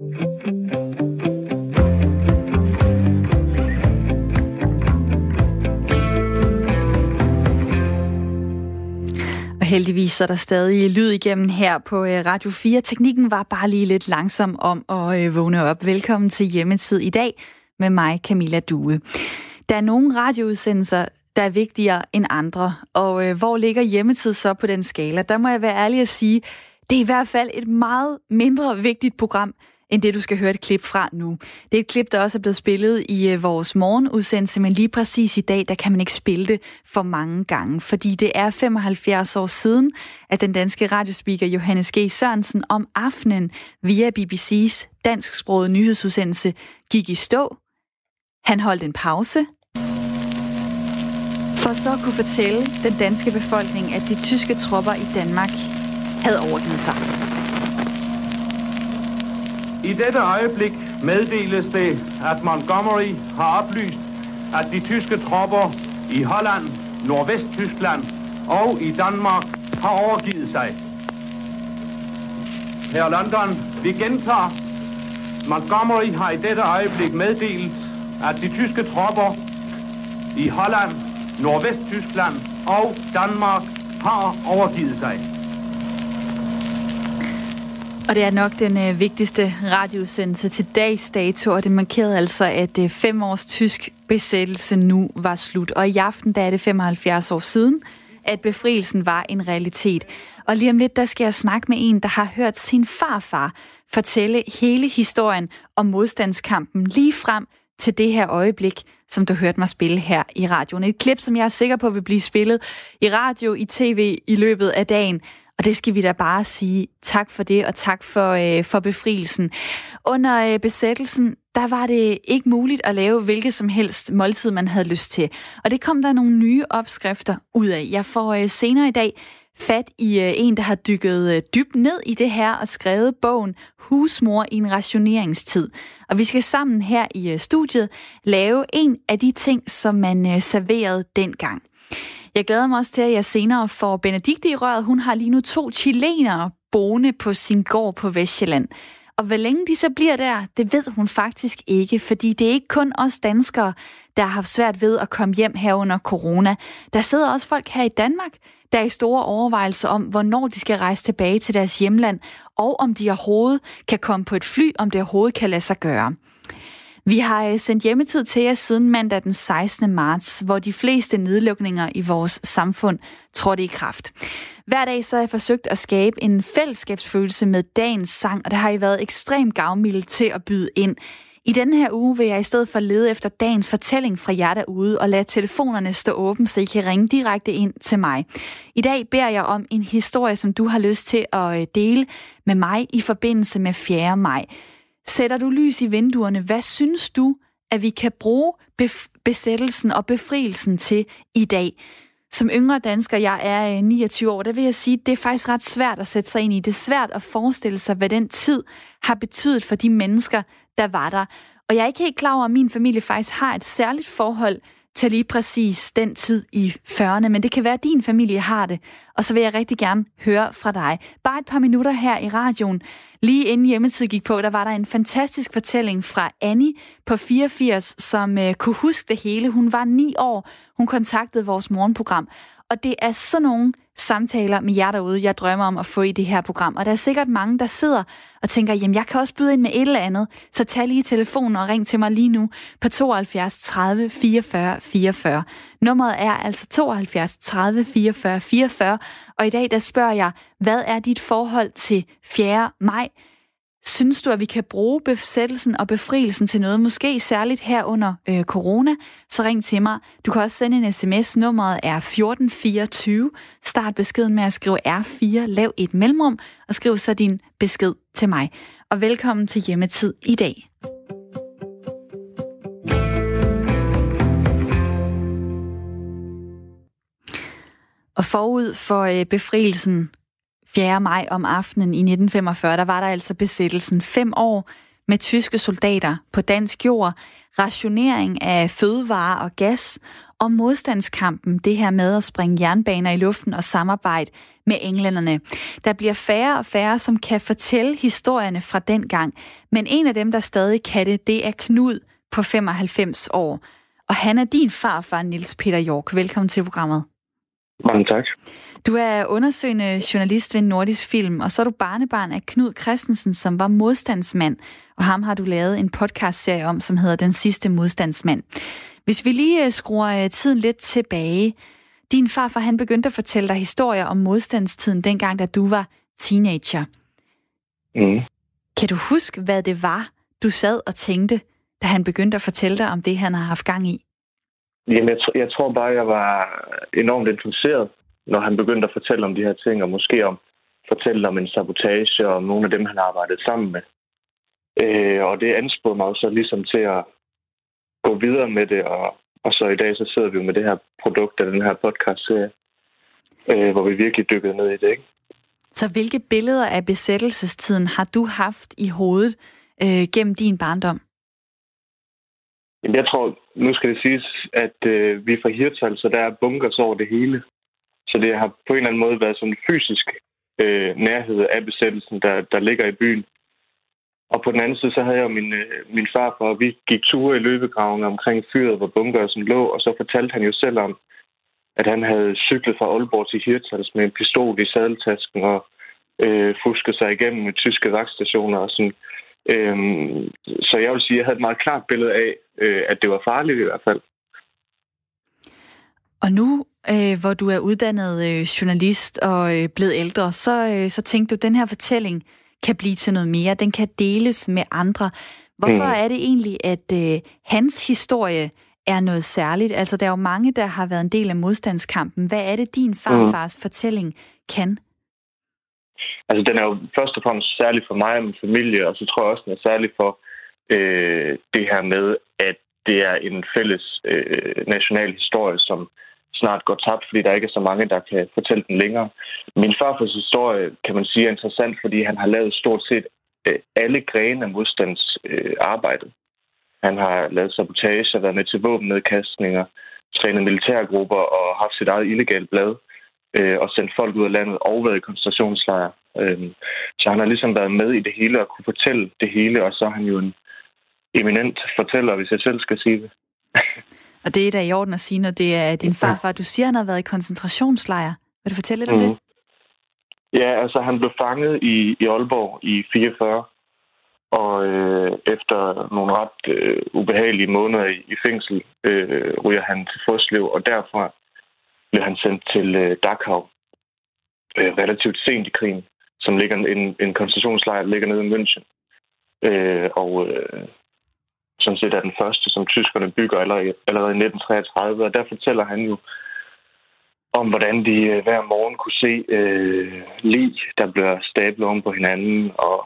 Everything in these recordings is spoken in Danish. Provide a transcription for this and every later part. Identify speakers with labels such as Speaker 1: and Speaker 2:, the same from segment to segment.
Speaker 1: Og heldigvis er der stadig lyd igennem her på øh, Radio 4. Teknikken var bare lige lidt langsom om at øh, vågne op. Velkommen til Hjemmetid i dag med mig, Camilla Due. Der er nogle radioudsendelser, der er vigtigere end andre. Og øh, hvor ligger hjemmetid så på den skala? Der må jeg være ærlig at sige, det er i hvert fald et meget mindre vigtigt program, end det, du skal høre et klip fra nu. Det er et klip, der også er blevet spillet i øh, vores morgenudsendelse, men lige præcis i dag, der kan man ikke spille det for mange gange, fordi det er 75 år siden, at den danske radiospeaker Johannes G. Sørensen om aftenen via BBC's dansksprogede nyhedsudsendelse gik i stå. Han holdt en pause, for så at kunne fortælle den danske befolkning, at de tyske tropper i Danmark havde overgivet sig.
Speaker 2: I dette øjeblik meddeles det, at Montgomery har oplyst, at de tyske tropper i Holland, Nordvest-Tyskland og i Danmark har overgivet sig. Her London, vi gentager. Montgomery har i dette øjeblik meddelt, at de tyske tropper i Holland, Nordvest-Tyskland og Danmark har overgivet sig.
Speaker 1: Og det er nok den øh, vigtigste radiosendelse til dags dato, og det markerede altså, at øh, fem års tysk besættelse nu var slut. Og i aften, der er det 75 år siden, at befrielsen var en realitet. Og lige om lidt, der skal jeg snakke med en, der har hørt sin farfar fortælle hele historien om modstandskampen lige frem til det her øjeblik, som du hørte mig spille her i radioen. Et klip, som jeg er sikker på vil blive spillet i radio, i tv i løbet af dagen. Og det skal vi da bare sige tak for det, og tak for, øh, for befrielsen. Under øh, besættelsen, der var det ikke muligt at lave hvilket som helst måltid, man havde lyst til. Og det kom der nogle nye opskrifter ud af. Jeg får øh, senere i dag fat i øh, en, der har dykket øh, dybt ned i det her og skrevet bogen Husmor i en rationeringstid. Og vi skal sammen her i øh, studiet lave en af de ting, som man øh, serverede dengang. Jeg glæder mig også til, at jeg senere får Benedikte i røret. Hun har lige nu to chilenere boende på sin gård på Vestjylland. Og hvor længe de så bliver der, det ved hun faktisk ikke, fordi det er ikke kun os danskere, der har haft svært ved at komme hjem her under corona. Der sidder også folk her i Danmark, der er i store overvejelser om, hvornår de skal rejse tilbage til deres hjemland, og om de overhovedet kan komme på et fly, om det overhovedet kan lade sig gøre. Vi har øh, sendt hjemmetid til jer siden mandag den 16. marts, hvor de fleste nedlukninger i vores samfund trådte i kraft. Hver dag så har jeg forsøgt at skabe en fællesskabsfølelse med dagens sang, og det har I været ekstremt gavmildt til at byde ind. I denne her uge vil jeg i stedet for lede efter dagens fortælling fra jer derude og lade telefonerne stå åbne, så I kan ringe direkte ind til mig. I dag beder jeg om en historie, som du har lyst til at øh, dele med mig i forbindelse med 4. maj. Sætter du lys i vinduerne, hvad synes du, at vi kan bruge besættelsen og befrielsen til i dag? Som yngre dansker, jeg er øh, 29 år, der vil jeg sige, at det er faktisk ret svært at sætte sig ind i. Det er svært at forestille sig, hvad den tid har betydet for de mennesker, der var der. Og jeg er ikke helt klar over, at min familie faktisk har et særligt forhold til lige præcis den tid i 40'erne, men det kan være, at din familie har det. Og så vil jeg rigtig gerne høre fra dig. Bare et par minutter her i radioen. Lige inden hjemmetid gik på, der var der en fantastisk fortælling fra Annie på 84, som øh, kunne huske det hele. Hun var ni år. Hun kontaktede vores morgenprogram. Og det er sådan nogle samtaler med jer derude, jeg drømmer om at få i det her program. Og der er sikkert mange, der sidder og tænker, jamen jeg kan også byde ind med et eller andet, så tag lige telefonen og ring til mig lige nu på 72 30 44 44. Nummeret er altså 72 30 44 44, og i dag der spørger jeg, hvad er dit forhold til 4. maj? Synes du, at vi kan bruge besættelsen og befrielsen til noget, måske særligt her under øh, corona, så ring til mig. Du kan også sende en sms. Nummeret er 1424. Start beskeden med at skrive R4, lav et mellemrum, og skriv så din besked til mig. Og velkommen til Hjemmetid i dag. Og forud for øh, befrielsen 4. maj om aftenen i 1945, der var der altså besættelsen fem år med tyske soldater på dansk jord, rationering af fødevarer og gas, og modstandskampen, det her med at springe jernbaner i luften og samarbejde med englænderne. Der bliver færre og færre, som kan fortælle historierne fra den gang, men en af dem, der stadig kan det, det er Knud på 95 år. Og han er din farfar, Nils Peter York. Velkommen til programmet.
Speaker 3: Mange tak.
Speaker 1: Du er undersøgende journalist ved Nordisk Film, og så er du barnebarn af Knud Christensen, som var modstandsmand, og ham har du lavet en podcastserie om, som hedder Den sidste modstandsmand. Hvis vi lige øh, skruer øh, tiden lidt tilbage. Din farfar, han begyndte at fortælle dig historier om modstandstiden dengang, da du var teenager.
Speaker 3: Mm.
Speaker 1: Kan du huske, hvad det var, du sad og tænkte, da han begyndte at fortælle dig om det, han har haft gang i?
Speaker 3: Jamen, jeg, jeg tror bare, jeg var enormt interesseret, når han begyndte at fortælle om de her ting, og måske om fortælle om en sabotage og nogle af dem, han arbejdede sammen med. Øh, og det ansporede mig så ligesom til at gå videre med det, og, og så i dag så sidder vi jo med det her produkt af den her podcast-serie, øh, hvor vi virkelig dykkede ned i det. Ikke?
Speaker 1: Så hvilke billeder af besættelsestiden har du haft i hovedet øh, gennem din barndom?
Speaker 3: Jamen, jeg tror, nu skal det siges, at øh, vi er fra Hirtshals, så der er bunkers over det hele. Så det har på en eller anden måde været sådan en fysisk øh, nærhed af besættelsen, der, der ligger i byen. Og på den anden side, så havde jeg min, øh, min far for, og vi gik ture i løbegraven omkring fyret, hvor bunkersen lå, og så fortalte han jo selv om, at han havde cyklet fra Aalborg til Hirtshals med en pistol i sadeltasken og øh, fusket sig igennem med tyske vagtstationer og sådan. Øhm, så jeg vil sige, at jeg havde et meget klart billede af, øh, at det var farligt i hvert fald.
Speaker 1: Og nu, øh, hvor du er uddannet øh, journalist og øh, blevet ældre, så, øh, så tænkte du, at den her fortælling kan blive til noget mere. Den kan deles med andre. Hvorfor mm. er det egentlig, at øh, hans historie er noget særligt? Altså, der er jo mange, der har været en del af modstandskampen. Hvad er det, din farfars mm. fortælling kan?
Speaker 3: Altså, den er jo først og fremmest særlig for mig og min familie, og så tror jeg også, den er særlig for øh, det her med, at det er en fælles øh, national historie, som snart går tabt, fordi der ikke er så mange, der kan fortælle den længere. Min farfars historie, kan man sige, er interessant, fordi han har lavet stort set øh, alle grene af modstandsarbejdet. Øh, han har lavet sabotage, været med til våbennedkastninger, trænet militærgrupper og haft sit eget illegale blad øh, og sendt folk ud af landet og været i koncentrationslejre. Øh, så han har ligesom været med i det hele og kunne fortælle det hele, og så er han jo en eminent fortæller, hvis jeg selv skal sige det.
Speaker 1: og det er da i orden at sige, når det er din farfar. Du siger, han har været i koncentrationslejre. Vil du fortælle lidt om mm. det?
Speaker 3: Ja, altså han blev fanget i, i Aalborg i 44, og øh, efter nogle ret øh, ubehagelige måneder i, i fængsel, øh, ryger han til Frøslev, og derfra blev han sendt til øh, Dachau øh, relativt sent i krigen, som ligger en, en koncentrationslejr, der ligger nede i München. Øh, og øh, sådan set er den første, som tyskerne bygger allerede, allerede i 1933, og der fortæller han jo om, hvordan de øh, hver morgen kunne se øh, lig, der bliver stablet om på hinanden, og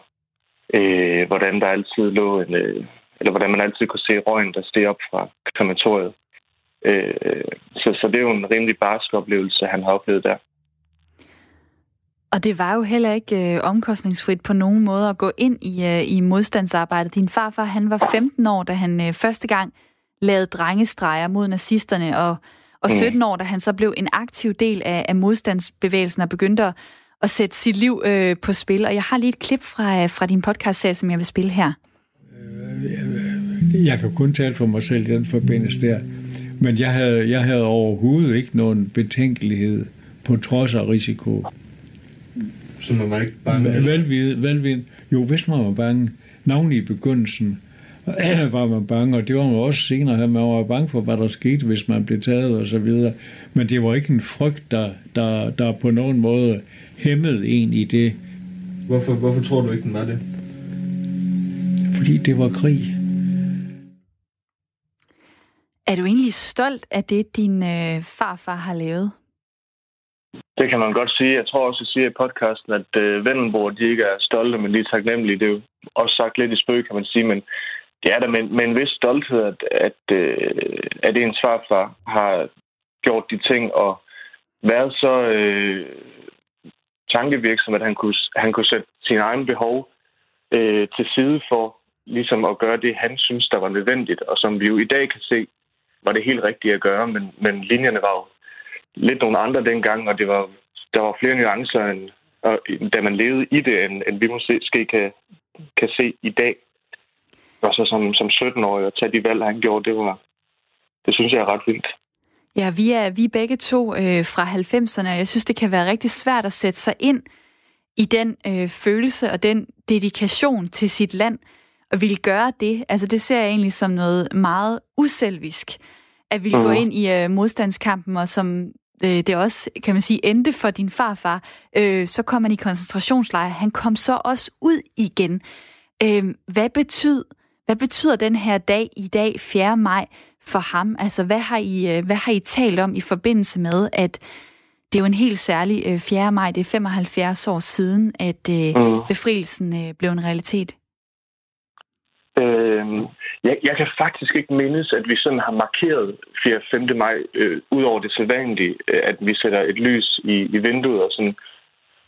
Speaker 3: øh, hvordan der altid lå en, øh, eller hvordan man altid kunne se røgen, der steg op fra krematoriet. Øh, så, så det er jo en rimelig barsk oplevelse, han har oplevet der.
Speaker 1: Og det var jo heller ikke øh, omkostningsfrit på nogen måde at gå ind i, øh, i modstandsarbejdet. Din farfar, han var 15 år, da han øh, første gang lavede drengestreger mod nazisterne, og, og 17 mm. år, da han så blev en aktiv del af, af modstandsbevægelsen og begyndte at, at sætte sit liv øh, på spil. Og jeg har lige et klip fra, fra din podcast som jeg vil spille her.
Speaker 4: Jeg kan kun tale for mig selv i den forbindelse der. Men jeg havde, jeg havde overhovedet ikke nogen betænkelighed på trods af risiko.
Speaker 5: Så man var ikke bange?
Speaker 4: Velvid, velvid. Jo, hvis man var bange. Navnlig i begyndelsen var man bange, og det var man også senere her. Man var bange for, hvad der skete, hvis man blev taget og så videre. Men det var ikke en frygt, der, der, der på nogen måde hæmmede en i det.
Speaker 5: Hvorfor, hvorfor tror du ikke, den var det?
Speaker 4: Fordi det var krig.
Speaker 1: Er du egentlig stolt af det, din øh, farfar har lavet?
Speaker 3: Det kan man godt sige. Jeg tror også, jeg siger i podcasten, at øh, Vendelborg, de ikke er stolte, men de er taknemmelige. Det er jo også sagt lidt i spøg, kan man sige, men det er der med, med en vis stolthed, at, at, øh, at ens farfar har gjort de ting og været så øh, tankevirksom, at han kunne, han kunne sætte sine egne behov øh, til side for ligesom at gøre det, han synes, der var nødvendigt, og som vi jo i dag kan se, var det helt rigtigt at gøre, men, men linjerne var jo lidt nogle andre dengang, og det var, der var flere nuancer, end, og, da man levede i det, end, end vi måske kan, kan se i dag. Og så som, som 17-årig at tage de valg, han gjorde, det var, det synes jeg er ret vildt.
Speaker 1: Ja, vi er, vi er begge to øh, fra 90'erne, og jeg synes, det kan være rigtig svært at sætte sig ind i den øh, følelse og den dedikation til sit land, og ville gøre det. Altså, det ser jeg egentlig som noget meget uselvisk, at ville mm. gå ind i øh, modstandskampen, og som øh, det også, kan man sige, endte for din farfar, øh, så kom han i koncentrationslejr. Han kom så også ud igen. Øh, hvad, betyd, hvad betyder den her dag i dag, 4. maj, for ham? Altså, hvad har I, øh, hvad har I talt om i forbindelse med, at det er jo en helt særlig 4. Øh, maj, det er 75 år siden, at øh, mm. befrielsen blev en realitet?
Speaker 3: Øh, jeg, jeg kan faktisk ikke mindes, at vi sådan har markeret 4. 5. maj, øh, ud over det sædvanlige, øh, at vi sætter et lys i, i vinduet og sådan.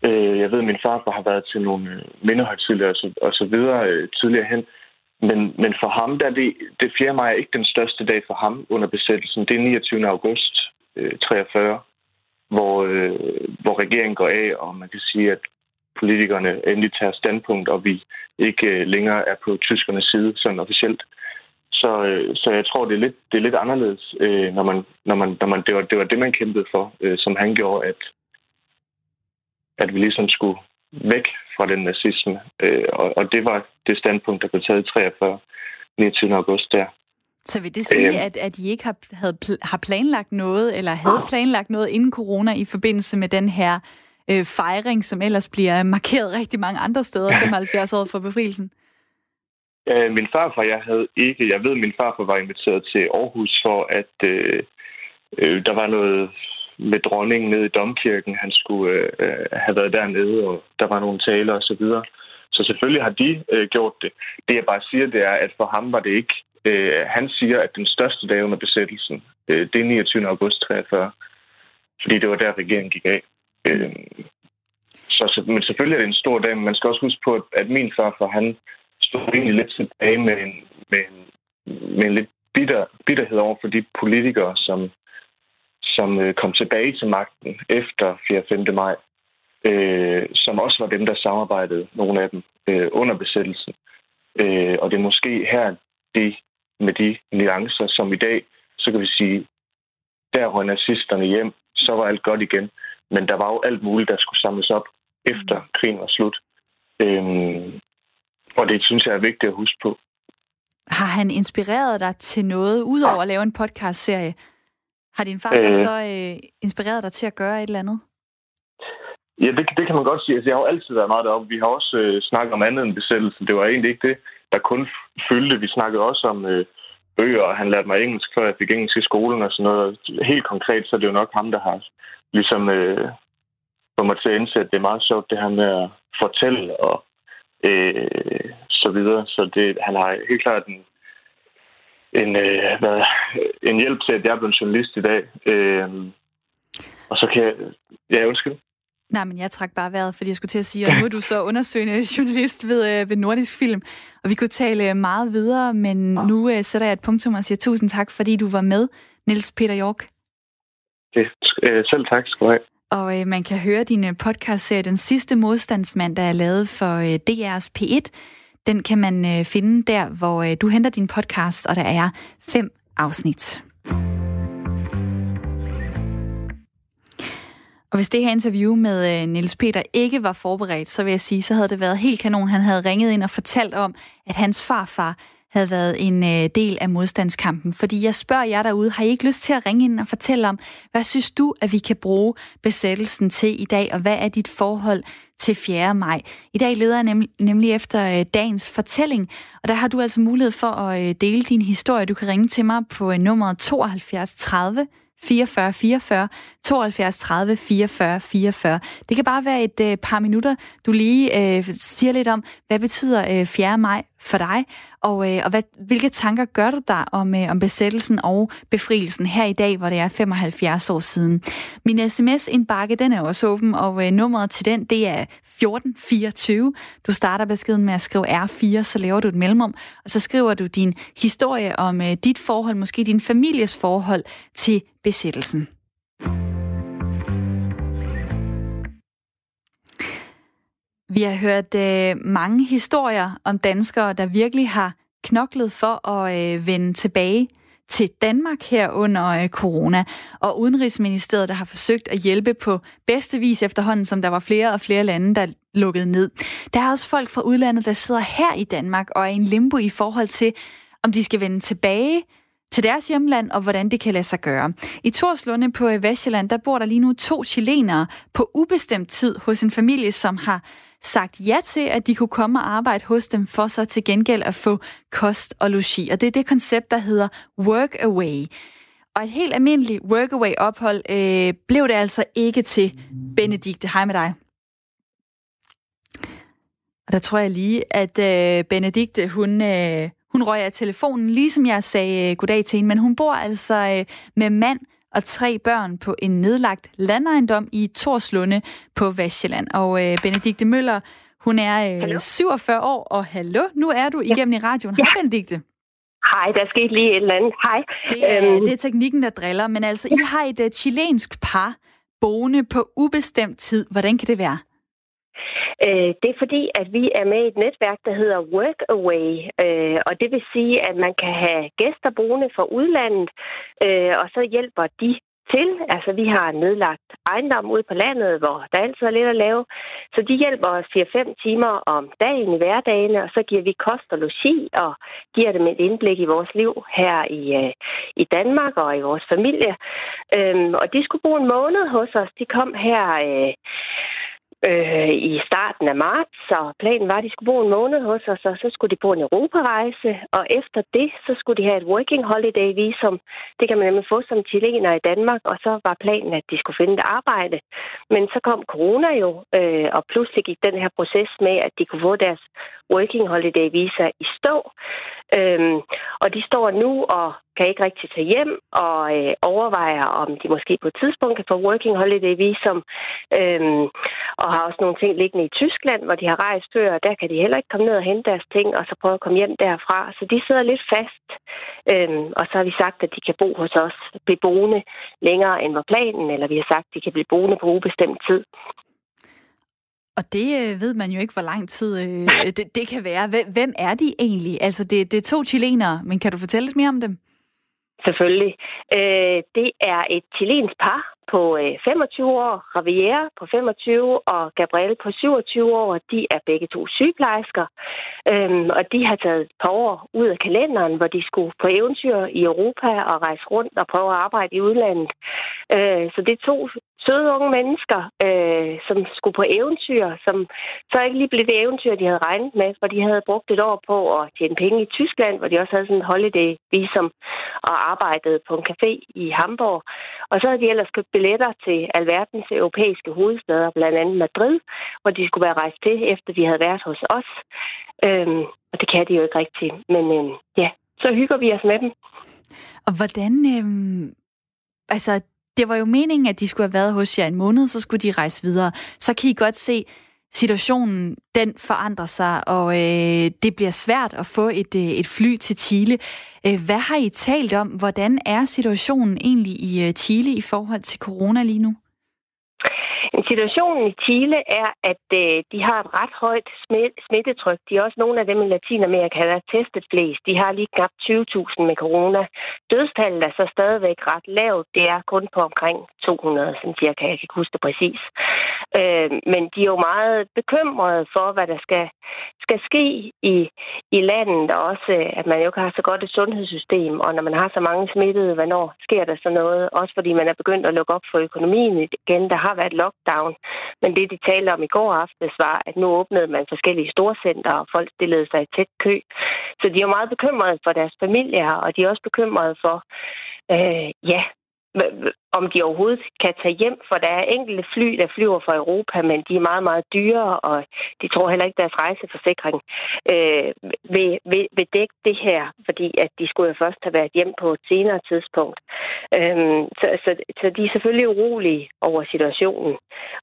Speaker 3: Øh, jeg ved, at min farfar har været til nogle øh, mindehøjtidligere og så, og så videre øh, tidligere hen. Men, men for ham, der er det, det 4. maj er ikke den største dag for ham under besættelsen. Det er 29. august øh, 43, hvor, øh, hvor regeringen går af, og man kan sige, at politikerne endelig tager standpunkt, og vi ikke øh, længere er på tyskernes side, sådan officielt. Så, øh, så jeg tror, det er lidt, det er lidt anderledes, øh, når man, når man, når man, det, var, det var det, man kæmpede for, som han gjorde, at, at vi ligesom skulle væk fra den nazisme. Og, og det var det standpunkt, der blev taget i 43. 29. august der.
Speaker 1: Så vil det sige, øh, at, at I ikke har, havde, har planlagt noget, eller havde planlagt noget inden corona i forbindelse med den her øh, fejring, som ellers bliver markeret rigtig mange andre steder, 75 år for befrielsen?
Speaker 3: Øh, min farfar, jeg havde ikke, jeg ved, at min farfar var inviteret til Aarhus for, at øh, øh, der var noget med dronningen nede i domkirken. Han skulle øh, have været dernede, og der var nogle taler og så. Så selvfølgelig har de øh, gjort det. Det jeg bare siger, det er, at for ham var det ikke... Øh, han siger, at den største dag under besættelsen, øh, det er 29. august 43. Fordi det var der, regeringen gik af. Øh, så, så, men selvfølgelig er det en stor dag, men man skal også huske på, at min far, for han stod egentlig lidt tilbage med en, med en, med en lidt bitter, bitterhed over for de politikere, som, som øh, kom tilbage til magten efter 4. 5. maj, øh, som også var dem, der samarbejdede, nogle af dem, øh, under besættelsen. Øh, og det er måske her, det med de nuancer, som i dag, så kan vi sige, der røg nazisterne hjem, så var alt godt igen. Men der var jo alt muligt, der skulle samles op efter mm. krigen var slut. Øhm, og det synes jeg er vigtigt at huske på.
Speaker 1: Har han inspireret dig til noget, udover at lave en podcast-serie? Har din far øh, så øh, inspireret dig til at gøre et eller andet?
Speaker 3: Ja, det, det kan man godt sige. Altså, jeg har jo altid været meget deroppe. Vi har også øh, snakket om andet end besættelsen. Det var egentlig ikke det, der kun fyldte. Vi snakkede også om øh, bøger, og han lærte mig engelsk, før jeg fik engelsk i skolen og sådan noget. Helt konkret, så er det jo nok ham, der har ligesom øh, få mig til at indse, at det er meget sjovt, det her med at fortælle og øh, så videre. Så det, han har helt klart en, en, øh, hvad, en hjælp til, at jeg er blevet journalist i dag. Øh, og så kan jeg... Ja, undskyld.
Speaker 1: Nej, men jeg trak bare vejret, fordi jeg skulle til at sige, at nu er du så undersøgende journalist ved, øh, ved Nordisk Film, og vi kunne tale meget videre, men nu øh, sætter jeg et punktum og siger tusind tak, fordi du var med, Niels Peter York.
Speaker 3: Det, øh, selv tak skal du have.
Speaker 1: Og øh, man kan høre din podcastserie podcast-serie, Den sidste modstandsmand, der er lavet for øh, DR's P1. Den kan man øh, finde der, hvor øh, du henter din podcast, og der er fem afsnit. Og hvis det her interview med øh, Niels Peter ikke var forberedt, så vil jeg sige, så havde det været helt kanon. Han havde ringet ind og fortalt om, at hans farfar havde været en øh, del af modstandskampen. Fordi jeg spørger jer derude, har I ikke lyst til at ringe ind og fortælle om, hvad synes du, at vi kan bruge besættelsen til i dag, og hvad er dit forhold til 4. maj? I dag leder jeg nem, nemlig efter øh, dagens fortælling, og der har du altså mulighed for at øh, dele din historie. Du kan ringe til mig på øh, nummeret 72 30 44 44, 72 30 44 44. Det kan bare være et øh, par minutter, du lige øh, siger lidt om, hvad betyder øh, 4. maj for dig? Og, øh, og hvad, hvilke tanker gør du dig om, øh, om besættelsen og befrielsen her i dag, hvor det er 75 år siden? Min sms-indbakke, den er også åben, og øh, nummeret til den, det er 1424. Du starter beskeden med at skrive R4, så laver du et mellemrum, og så skriver du din historie om øh, dit forhold, måske din families forhold til besættelsen. Vi har hørt øh, mange historier om danskere, der virkelig har knoklet for at øh, vende tilbage til Danmark her under øh, corona, og Udenrigsministeriet, der har forsøgt at hjælpe på bedste vis efterhånden, som der var flere og flere lande, der lukkede ned. Der er også folk fra udlandet, der sidder her i Danmark og er i en limbo i forhold til, om de skal vende tilbage til deres hjemland, og hvordan det kan lade sig gøre. I Torslunde på øh, Vestjylland, der bor der lige nu to chilenere på ubestemt tid hos en familie, som har sagt ja til, at de kunne komme og arbejde hos dem, for så til gengæld at få kost og logi. Og det er det koncept, der hedder work away. Og et helt almindeligt workaway ophold øh, blev det altså ikke til. Benedikte, hej med dig. Og der tror jeg lige, at øh, Benedikte, hun, øh, hun røg af telefonen, ligesom jeg sagde øh, goddag til hende, men hun bor altså øh, med mand og tre børn på en nedlagt landejendom i Torslunde på Vestjylland. Og øh, Benedikte Møller, hun er øh, 47 år, og hallo, nu er du igennem ja. i radioen. Hej, ja. Benedikte.
Speaker 6: Hej, der skete lige et eller andet. Hej.
Speaker 1: Det er, øhm. det er teknikken, der driller, men altså, I har et uh, chilensk par boende på ubestemt tid. Hvordan kan det være?
Speaker 6: Øh, det er fordi, at vi er med i et netværk, der hedder Workaway, øh, og det vil sige, at man kan have gæster boende fra udlandet, øh, og så hjælper de til. Altså, vi har nedlagt ejendom ude på landet, hvor der altid er lidt at lave. Så de hjælper os 4-5 timer om dagen i hverdagene, og så giver vi kost og logi, og giver dem et indblik i vores liv her i, øh, i Danmark og i vores familie. Øhm, og de skulle bo en måned hos os. De kom her... Øh, øh, i starten af marts, så planen var, at de skulle bo en måned hos os, og så skulle de på en europarejse, og efter det, så skulle de have et working holiday visum. Det kan man nemlig få som chilener i Danmark, og så var planen, at de skulle finde et arbejde. Men så kom corona jo, øh, og pludselig gik den her proces med, at de kunne få deres working holiday visa i stå. Øhm, og de står nu og kan ikke rigtig tage hjem og øh, overvejer, om de måske på et tidspunkt kan få working holiday visum. Øhm, og har også nogle ting liggende i Tyskland, hvor de har rejst før, og der kan de heller ikke komme ned og hente deres ting, og så prøve at komme hjem derfra. Så de sidder lidt fast. Øhm, og så har vi sagt, at de kan bo hos os, blive boende længere end var planen, eller vi har sagt, at de kan blive boende på ubestemt tid.
Speaker 1: Og det øh, ved man jo ikke, hvor lang tid øh, det, det kan være. Hvem er de egentlig? Altså, det, det er to chilenere, men kan du fortælle lidt mere om dem?
Speaker 6: Selvfølgelig. Øh, det er et chilensk par på øh, 25 år, Javier på 25 og Gabriel på 27 år. De er begge to sygeplejersker, øhm, og de har taget et par år ud af kalenderen, hvor de skulle på eventyr i Europa og rejse rundt og prøve at arbejde i udlandet. Øh, så det er to søde unge mennesker, øh, som skulle på eventyr, som så ikke lige blev det eventyr, de havde regnet med, for de havde brugt et år på at tjene penge i Tyskland, hvor de også havde sådan en holiday visum og arbejdede på en café i Hamburg. Og så havde de ellers købt billetter til alverdens europæiske hovedsteder, blandt andet Madrid, hvor de skulle være rejst til, efter de havde været hos os. Øhm, og det kan de jo ikke rigtigt. Men øhm, ja, så hygger vi os med dem.
Speaker 1: Og hvordan, øhm, altså det var jo meningen, at de skulle have været hos jer en måned, så skulle de rejse videre. Så kan I godt se, situationen den forandrer sig, og øh, det bliver svært at få et, øh, et fly til Chile. Øh, hvad har I talt om? Hvordan er situationen egentlig i øh, Chile i forhold til corona lige nu?
Speaker 6: Situationen i Chile er, at øh, de har et ret højt smittetryk. De er også nogle af dem i Latinamerika, der er testet flest. De har lige knap 20.000 med corona. Dødstallet er så stadigvæk ret lavt. Det er kun på omkring 200, sådan cirka. Jeg kan ikke huske det præcis. Øh, men de er jo meget bekymrede for, hvad der skal, skal ske i, i landet. Og også, øh, at man jo ikke har så godt et sundhedssystem. Og når man har så mange smittede, hvornår sker der så noget? Også fordi man er begyndt at lukke op for økonomien igen. Der har været lockdown. Men det, de talte om i går aftes, var, at nu åbnede man forskellige storcenter, og folk stillede sig i tæt kø. Så de er meget bekymrede for deres familier, og de er også bekymrede for, øh, ja, om de overhovedet kan tage hjem, for der er enkelte fly, der flyver fra Europa, men de er meget, meget dyre, og de tror heller ikke, deres rejseforsikring øh, vil, vil, vil dække det her, fordi at de skulle jo først have været hjem på et senere tidspunkt. Øhm, så, så, så de er selvfølgelig urolige over situationen,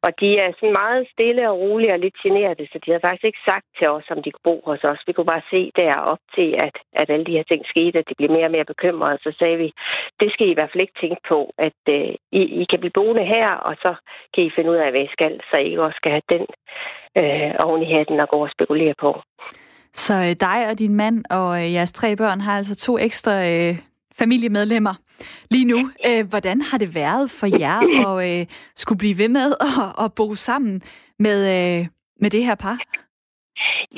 Speaker 6: og de er sådan meget stille og rolige og lidt generede, så de har faktisk ikke sagt til os, om de kunne bo hos os. Vi kunne bare se der op til, at, at alle de her ting skete, at de blev mere og mere bekymrede. Så sagde vi, det skal I i hvert fald ikke tænke på, at øh, i, I kan blive boende her, og så kan I finde ud af, hvad I skal, så I også skal have den øh, oven i hatten og gå og spekulere på.
Speaker 1: Så øh, dig og din mand og øh, jeres tre børn har altså to ekstra øh, familiemedlemmer lige nu. Øh, hvordan har det været for jer at øh, skulle blive ved med at, at bo sammen med, øh, med det her par?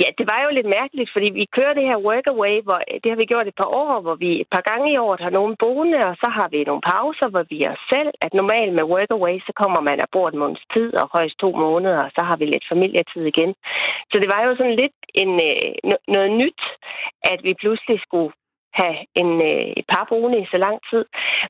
Speaker 6: Ja, det var jo lidt mærkeligt, fordi vi kører det her workaway, hvor det har vi gjort et par år, hvor vi et par gange i året har nogen boende, og så har vi nogle pauser, hvor vi er selv. At normalt med workaway, så kommer man og bor en måneds tid, og højst to måneder, og så har vi lidt familietid igen. Så det var jo sådan lidt en, øh, noget nyt, at vi pludselig skulle have en, øh, et par boende i så lang tid.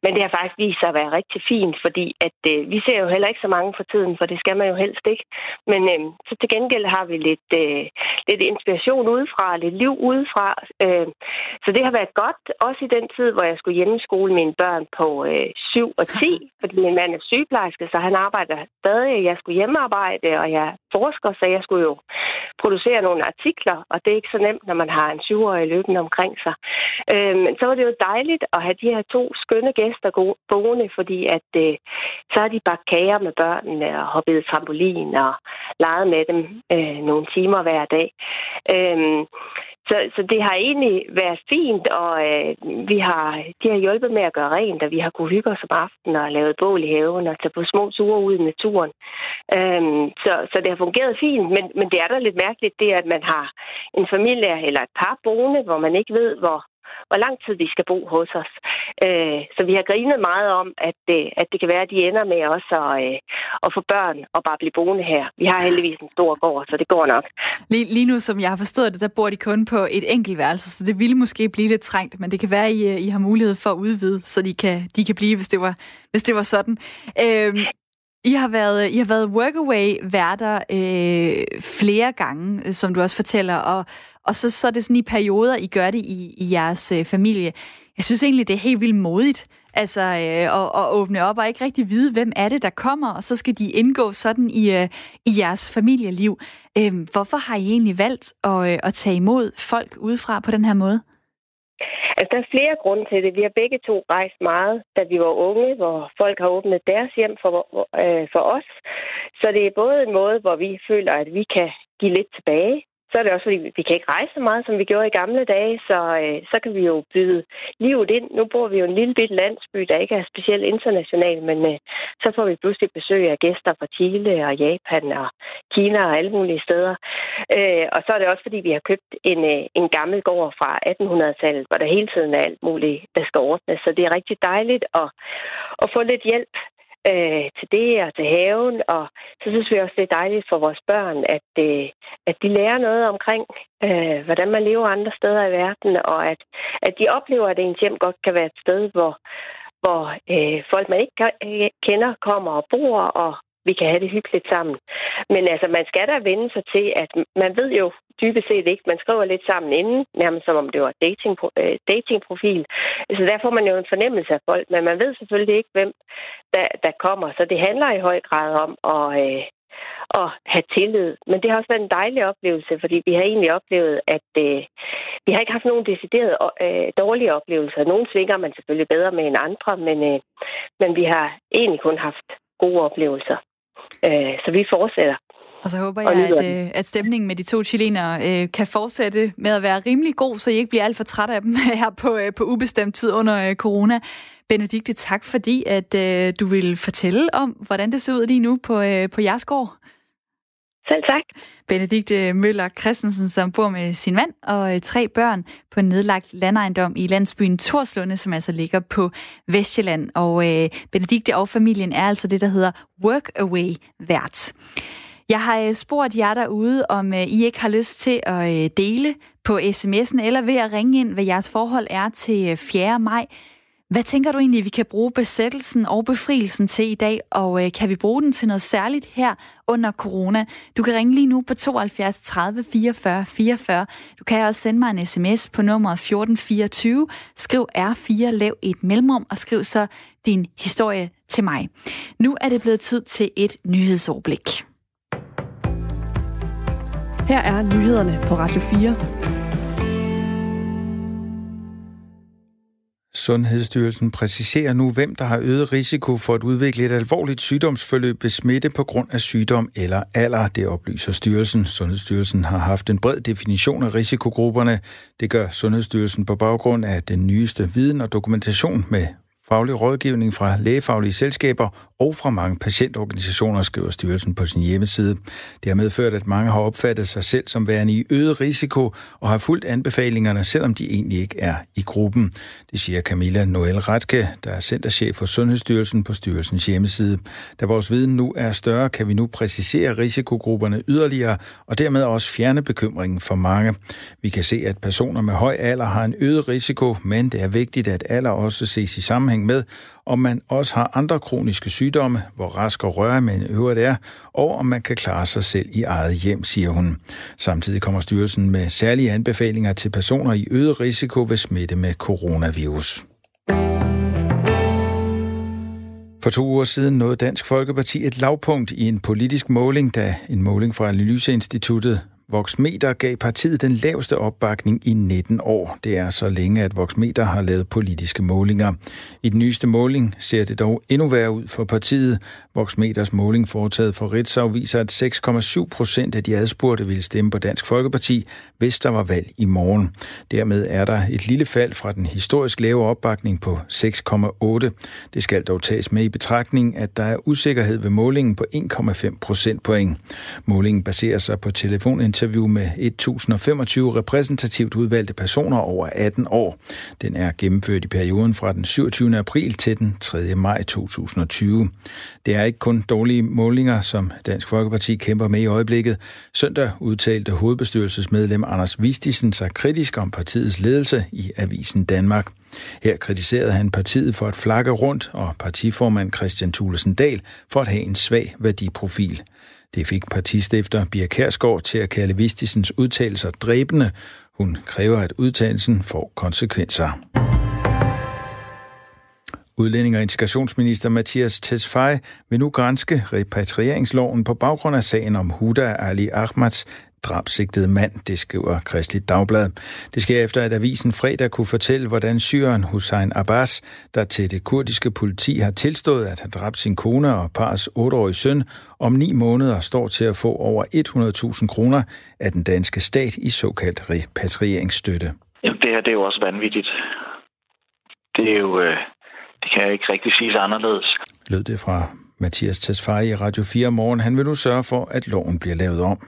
Speaker 6: Men det har faktisk vist sig at være rigtig fint, fordi at øh, vi ser jo heller ikke så mange for tiden, for det skal man jo helst ikke. Men øh, så til gengæld har vi lidt, øh, lidt inspiration udefra, lidt liv udefra. Øh, så det har været godt, også i den tid, hvor jeg skulle hjemmeskole mine børn på øh, 7 og 10, fordi min mand er sygeplejerske, så han arbejder stadig. Jeg skulle hjemmearbejde, og jeg forsker, så jeg skulle jo producere nogle artikler, og det er ikke så nemt, når man har en 7-årig løbende omkring sig. Øh, men så var det jo dejligt at have de her to skønne gæster boende, fordi at øh, så har de bagt kager med børnene og hoppet trampolin og leget med dem øh, nogle timer hver dag. Øh, så, så det har egentlig været fint, og øh, vi har, de har hjulpet med at gøre rent, og vi har kunnet hygge os om aftenen og lavet bål i haven og tage på små ture ud i naturen. Øhm, så, så det har fungeret fint, men, men det er da lidt mærkeligt, det at man har en familie eller et par boende, hvor man ikke ved, hvor, hvor lang tid de skal bo hos os. Øh, så vi har grinet meget om, at, øh, at det kan være, at de ender med også at, øh, at få børn og bare blive boende her. Vi har heldigvis en stor gård, så det går nok.
Speaker 1: Lige, lige nu, som jeg har forstået det, der bor de kun på et enkelt værelse, så det ville måske blive lidt trængt, men det kan være, at I, øh, I har mulighed for at udvide, så de kan, de kan blive, hvis det var, hvis det var sådan. Øh, i har været, I har været workaway-værter øh, flere gange, øh, som du også fortæller, og, og så, så er det sådan i perioder, I gør det i, i jeres øh, familie. Jeg synes egentlig, det er helt vildt modigt, altså øh, at, at åbne op og ikke rigtig vide, hvem er det, der kommer, og så skal de indgå sådan i, øh, i jeres familieliv. Øh, hvorfor har I egentlig valgt at, øh, at tage imod folk udefra på den her måde?
Speaker 6: Altså, der er flere grunde til det. Vi har begge to rejst meget, da vi var unge, hvor folk har åbnet deres hjem for, øh, for os. Så det er både en måde, hvor vi føler, at vi kan give lidt tilbage, så er det også, fordi vi kan ikke rejse så meget, som vi gjorde i gamle dage, så, øh, så kan vi jo byde livet ind. Nu bor vi jo en lille bit landsby, der ikke er specielt international, men øh, så får vi pludselig besøg af gæster fra Chile og Japan og Kina og alle mulige steder. Øh, og så er det også, fordi vi har købt en, øh, en gammel gård fra 1800-tallet, hvor der hele tiden er alt muligt, der skal ordnes. Så det er rigtig dejligt at, at få lidt hjælp øh, til det og til haven. Og så synes vi også, det er dejligt for vores børn, at, øh, at de lærer noget omkring, øh, hvordan man lever andre steder i verden, og at, at de oplever, at ens hjem godt kan være et sted, hvor, hvor øh, folk, man ikke kender, kommer og bor, og vi kan have det hyggeligt sammen. Men altså, man skal da vende sig til, at man ved jo dybest set ikke, man skriver lidt sammen inden, nærmest som om det var dating, øh, datingprofil. Så der får man jo en fornemmelse af folk, men man ved selvfølgelig ikke, hvem der, der kommer. Så det handler i høj grad om at, øh, at have tillid. Men det har også været en dejlig oplevelse, fordi vi har egentlig oplevet, at øh, vi har ikke haft nogen deciderede øh, dårlige oplevelser. Nogle svinger man selvfølgelig bedre med end andre, men, øh, men vi har egentlig kun haft gode oplevelser. Øh, så vi fortsætter.
Speaker 1: Og så håber jeg, at, øh, at stemningen med de to chilenere øh, kan fortsætte med at være rimelig god, så I ikke bliver alt for træt af dem her på, øh, på ubestemt tid under øh, corona. Benedikte, tak fordi, at øh, du vil fortælle om, hvordan det ser ud lige nu på, øh, på jeres gård.
Speaker 6: Selv tak.
Speaker 1: Benedikte øh, Møller Christensen, som bor med sin mand og øh, tre børn på en nedlagt landejendom i landsbyen Torslunde, som altså ligger på Vestjylland. Og øh, Benedikte og familien er altså det, der hedder Workaway vært. Jeg har øh, spurgt jer derude, om I ikke har lyst til at dele på sms'en eller ved at ringe ind, hvad jeres forhold er til 4. maj. Hvad tænker du egentlig, vi kan bruge besættelsen og befrielsen til i dag, og øh, kan vi bruge den til noget særligt her under corona? Du kan ringe lige nu på 72 30 44 44. Du kan også sende mig en sms på nummer 1424. Skriv R4, lav et mellemrum og skriv så din historie til mig. Nu er det blevet tid til et nyhedsoverblik.
Speaker 7: Her er nyhederne på Radio 4.
Speaker 8: Sundhedsstyrelsen præciserer nu, hvem der har øget risiko for at udvikle et alvorligt sygdomsforløb ved smitte på grund af sygdom eller alder. Det oplyser styrelsen. Sundhedsstyrelsen har haft en bred definition af risikogrupperne. Det gør Sundhedsstyrelsen på baggrund af den nyeste viden og dokumentation med faglig rådgivning fra lægefaglige selskaber og fra mange patientorganisationer, skriver styrelsen på sin hjemmeside. Det har medført, at mange har opfattet sig selv som værende i øget risiko og har fulgt anbefalingerne, selvom de egentlig ikke er i gruppen. Det siger Camilla Noel Ratke, der er centerchef for Sundhedsstyrelsen på styrelsens hjemmeside. Da vores viden nu er større, kan vi nu præcisere risikogrupperne yderligere og dermed også fjerne bekymringen for mange. Vi kan se, at personer med høj alder har en øget risiko, men det er vigtigt, at alder også ses i sammenhæng med, om man også har andre kroniske sygdomme, hvor rask og røre man øvrigt er, og om man kan klare sig selv i eget hjem, siger hun. Samtidig kommer styrelsen med særlige anbefalinger til personer i øget risiko ved smitte med coronavirus. For to uger siden nåede Dansk Folkeparti et lavpunkt i en politisk måling, da en måling fra Analyseinstituttet Voxmeter gav partiet den laveste opbakning i 19 år. Det er så længe, at Voxmeter har lavet politiske målinger. I den nyeste måling ser det dog endnu værre ud for partiet. Voxmeters måling foretaget for Ritzau viser, at 6,7 procent af de adspurgte ville stemme på Dansk Folkeparti, hvis der var valg i morgen. Dermed er der et lille fald fra den historisk lave opbakning på 6,8. Det skal dog tages med i betragtning, at der er usikkerhed ved målingen på 1,5 procentpoint. Målingen baserer sig på telefoninterview med 1025 repræsentativt udvalgte personer over 18 år. Den er gennemført i perioden fra den 27. april til den 3. maj 2020. Det er ikke kun dårlige målinger, som Dansk Folkeparti kæmper med i øjeblikket. Søndag udtalte hovedbestyrelsesmedlem Anders Vistisen sig kritisk om partiets ledelse i Avisen Danmark. Her kritiserede han partiet for at flakke rundt, og partiformand Christian Thulesen Dahl for at have en svag værdiprofil. Det fik partistifter Bia Kærsgaard til at kalde Vistisens udtalelser dræbende. Hun kræver, at udtalelsen får konsekvenser. Udlænding og integrationsminister Mathias Tesfaye vil nu grænske repatrieringsloven på baggrund af sagen om Huda Ali Ahmads drabsigtede mand, det skriver Kristligt Dagblad. Det sker efter, at avisen fredag kunne fortælle, hvordan syren Hussein Abbas, der til det kurdiske politi har tilstået at have dræbt sin kone og parets 8-årige søn, om ni måneder står til at få over 100.000 kroner af den danske stat i såkaldt repatrieringsstøtte.
Speaker 9: Jamen, det her det er jo også vanvittigt. Det er jo... Øh, Øh, det kan jeg ikke rigtig sige anderledes.
Speaker 8: Lød det fra Mathias Tesfaye i Radio 4 morgen. Han vil nu sørge for, at loven bliver lavet om.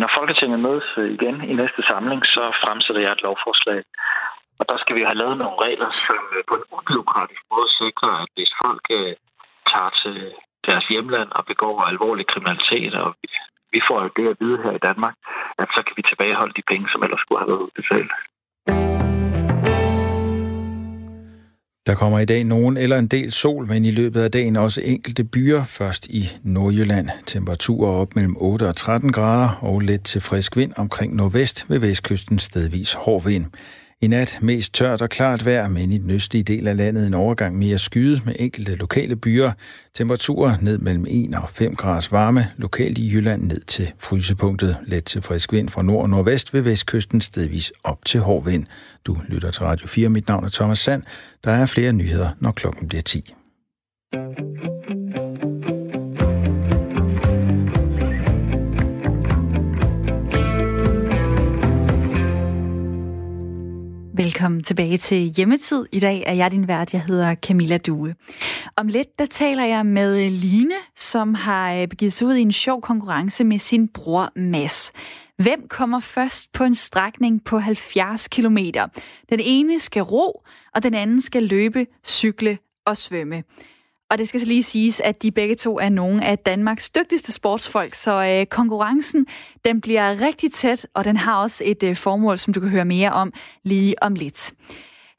Speaker 9: Når Folketinget mødes igen i næste samling, så fremsætter jeg et lovforslag. Og der skal vi have lavet nogle regler, som øh, på en ubyråkratisk måde sikrer, at hvis folk øh, tager til deres hjemland og begår alvorlig kriminalitet, og vi får det at vide her i Danmark, at så kan vi tilbageholde de penge, som ellers skulle have været udbetalt.
Speaker 8: Der kommer i dag nogen eller en del sol, men i løbet af dagen også enkelte byer, først i Nordjylland. Temperaturer op mellem 8 og 13 grader og let til frisk vind omkring nordvest ved vestkysten stedvis hård vind. I nat mest tørt og klart vejr, men i den østlige del af landet en overgang mere skyet med enkelte lokale byer. Temperaturer ned mellem 1 og 5 grader varme, lokalt i Jylland ned til frysepunktet. Let til frisk vind fra nord og nordvest ved vestkysten stedvis op til hård vind. Du lytter til Radio 4. Mit navn er Thomas Sand. Der er flere nyheder, når klokken bliver 10.
Speaker 1: Velkommen tilbage til Hjemmetid. I dag er jeg din vært. Jeg hedder Camilla Due. Om lidt, der taler jeg med Line, som har øh, begivet sig ud i en sjov konkurrence med sin bror Mads. Hvem kommer først på en strækning på 70 km? Den ene skal ro, og den anden skal løbe, cykle og svømme. Og det skal så lige siges, at de begge to er nogle af Danmarks dygtigste sportsfolk, så øh, konkurrencen den bliver rigtig tæt, og den har også et øh, formål, som du kan høre mere om lige om lidt.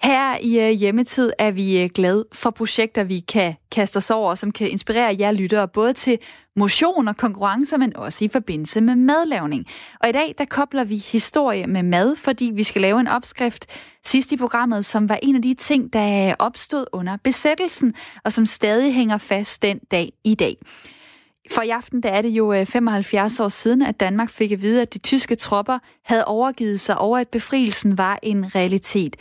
Speaker 1: Her i øh, hjemmetid er vi øh, glade for projekter, vi kan kaste os over, som kan inspirere jer lyttere, både til motion og konkurrencer, men også i forbindelse med madlavning. Og i dag, der kobler vi historie med mad, fordi vi skal lave en opskrift sidst i programmet, som var en af de ting, der øh, opstod under besættelsen, og som stadig hænger fast den dag i dag. For i aften der er det jo 75 år siden, at Danmark fik at vide, at de tyske tropper havde overgivet sig over, at befrielsen var en realitet.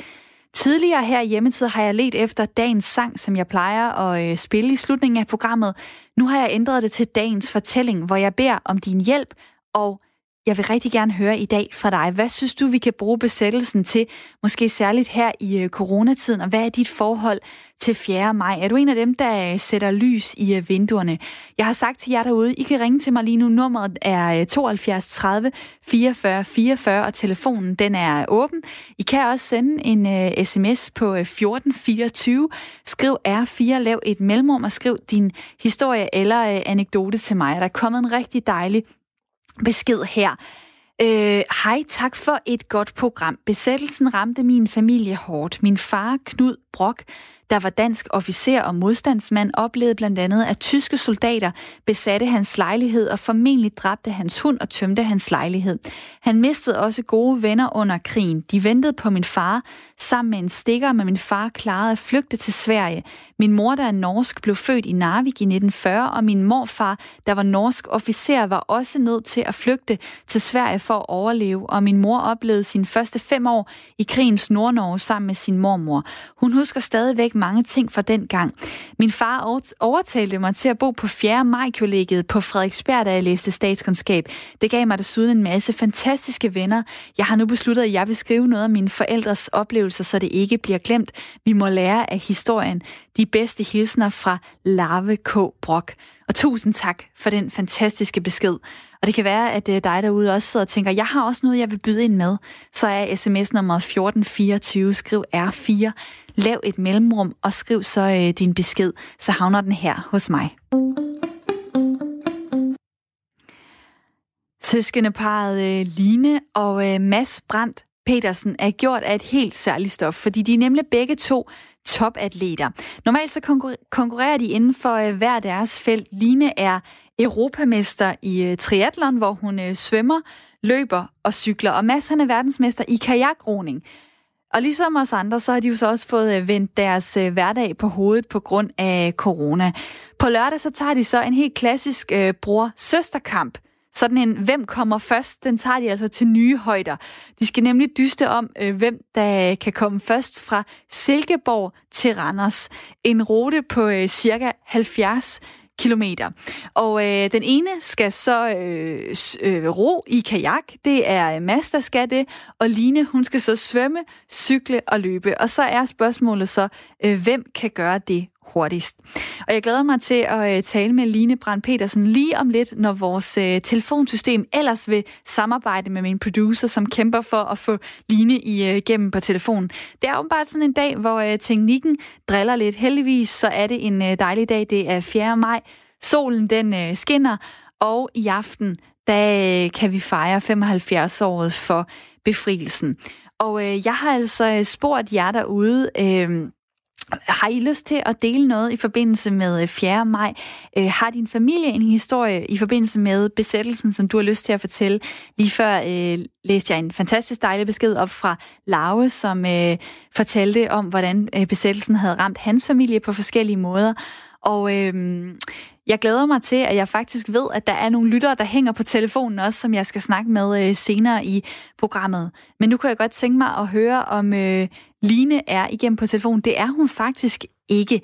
Speaker 1: Tidligere her i hjemmetid har jeg let efter dagens sang, som jeg plejer at øh, spille i slutningen af programmet. Nu har jeg ændret det til dagens fortælling, hvor jeg beder om din hjælp, og jeg vil rigtig gerne høre i dag fra dig. Hvad synes du, vi kan bruge besættelsen til? Måske særligt her i øh, coronatiden. Og hvad er dit forhold til 4. maj? Er du en af dem, der øh, sætter lys i øh, vinduerne? Jeg har sagt til jer derude, I kan ringe til mig lige nu. Nummeret er 72 30 44 44, og telefonen den er åben. I kan også sende en uh, sms på 1424. Skriv R4, lav et mellemrum og skriv din historie eller uh, anekdote til mig. Der er kommet en rigtig dejlig besked her. Øh, hej, tak for et godt program. Besættelsen ramte min familie hårdt. Min far, Knud Brok, der var dansk officer og modstandsmand, oplevede blandt andet, at tyske soldater besatte hans lejlighed og formentlig dræbte hans hund og tømte hans lejlighed. Han mistede også gode venner under krigen. De ventede på min far. Sammen med en stikker med min far klarede at flygte til Sverige. Min mor, der er norsk, blev født i Narvik i 1940, og min morfar, der var norsk officer, var også nødt til at flygte til Sverige for at overleve, og min mor oplevede sine første fem år i krigens Nordnorge sammen med sin mormor. Hun husker stadigvæk mange ting fra den gang. Min far overtalte mig til at bo på 4. maj-kollegiet på Frederiksberg, da jeg læste statskundskab. Det gav mig desuden en masse fantastiske venner. Jeg har nu besluttet, at jeg vil skrive noget af mine forældres oplevelser, så det ikke bliver glemt. Vi må lære af historien. De bedste hilsner fra Larve K. Brock. Og tusind tak for den fantastiske besked. Og det kan være, at øh, dig derude også sidder og tænker, jeg har også noget, jeg vil byde ind med. Så er sms nummer 1424, skriv R4, lav et mellemrum og skriv så øh, din besked, så havner den her hos mig. Søskendeparet øh, Line og øh, Mads Brandt Petersen er gjort af et helt særligt stof, fordi de er nemlig begge to topatleter. Normalt så konkurrerer de inden for øh, hver deres felt. Line er europamester i øh, triatlon, hvor hun øh, svømmer, løber og cykler. Og Mads han er verdensmester i kajakroning. Og ligesom os andre, så har de jo så også fået øh, vendt deres øh, hverdag på hovedet på grund af corona. På lørdag så tager de så en helt klassisk øh, bror-søsterkamp sådan en, hvem kommer først, den tager de altså til nye højder. De skal nemlig dyste om, øh, hvem der kan komme først fra Silkeborg til Randers. En rute på øh, cirka 70 kilometer. Og øh, den ene skal så øh, øh, ro i kajak, det er øh, Mads, der skal det, og Line, hun skal så svømme, cykle og løbe. Og så er spørgsmålet så, øh, hvem kan gøre det hurtigst. Og jeg glæder mig til at øh, tale med Line Brand Petersen lige om lidt, når vores øh, telefonsystem ellers vil samarbejde med min producer, som kæmper for at få Line igennem øh, på telefonen. Det er åbenbart sådan en dag, hvor teknikken driller lidt. Heldigvis så er det en dejlig dag. Det er 4. maj. Solen den skinner, og i aften der kan vi fejre 75-året for befrielsen. Og øh, jeg har altså spurgt jer derude, øh, har I lyst til at dele noget i forbindelse med øh, 4. Maj? Øh, har din familie en historie i forbindelse med besættelsen, som du har lyst til at fortælle? Lige før øh, læste jeg en fantastisk dejlig besked op fra Lave, som øh, fortalte om, hvordan øh, besættelsen havde ramt hans familie på forskellige måder. Og øh, jeg glæder mig til, at jeg faktisk ved, at der er nogle lyttere, der hænger på telefonen også, som jeg skal snakke med øh, senere i programmet. Men nu kunne jeg godt tænke mig at høre, om øh, Line er igennem på telefon. Det er hun faktisk ikke.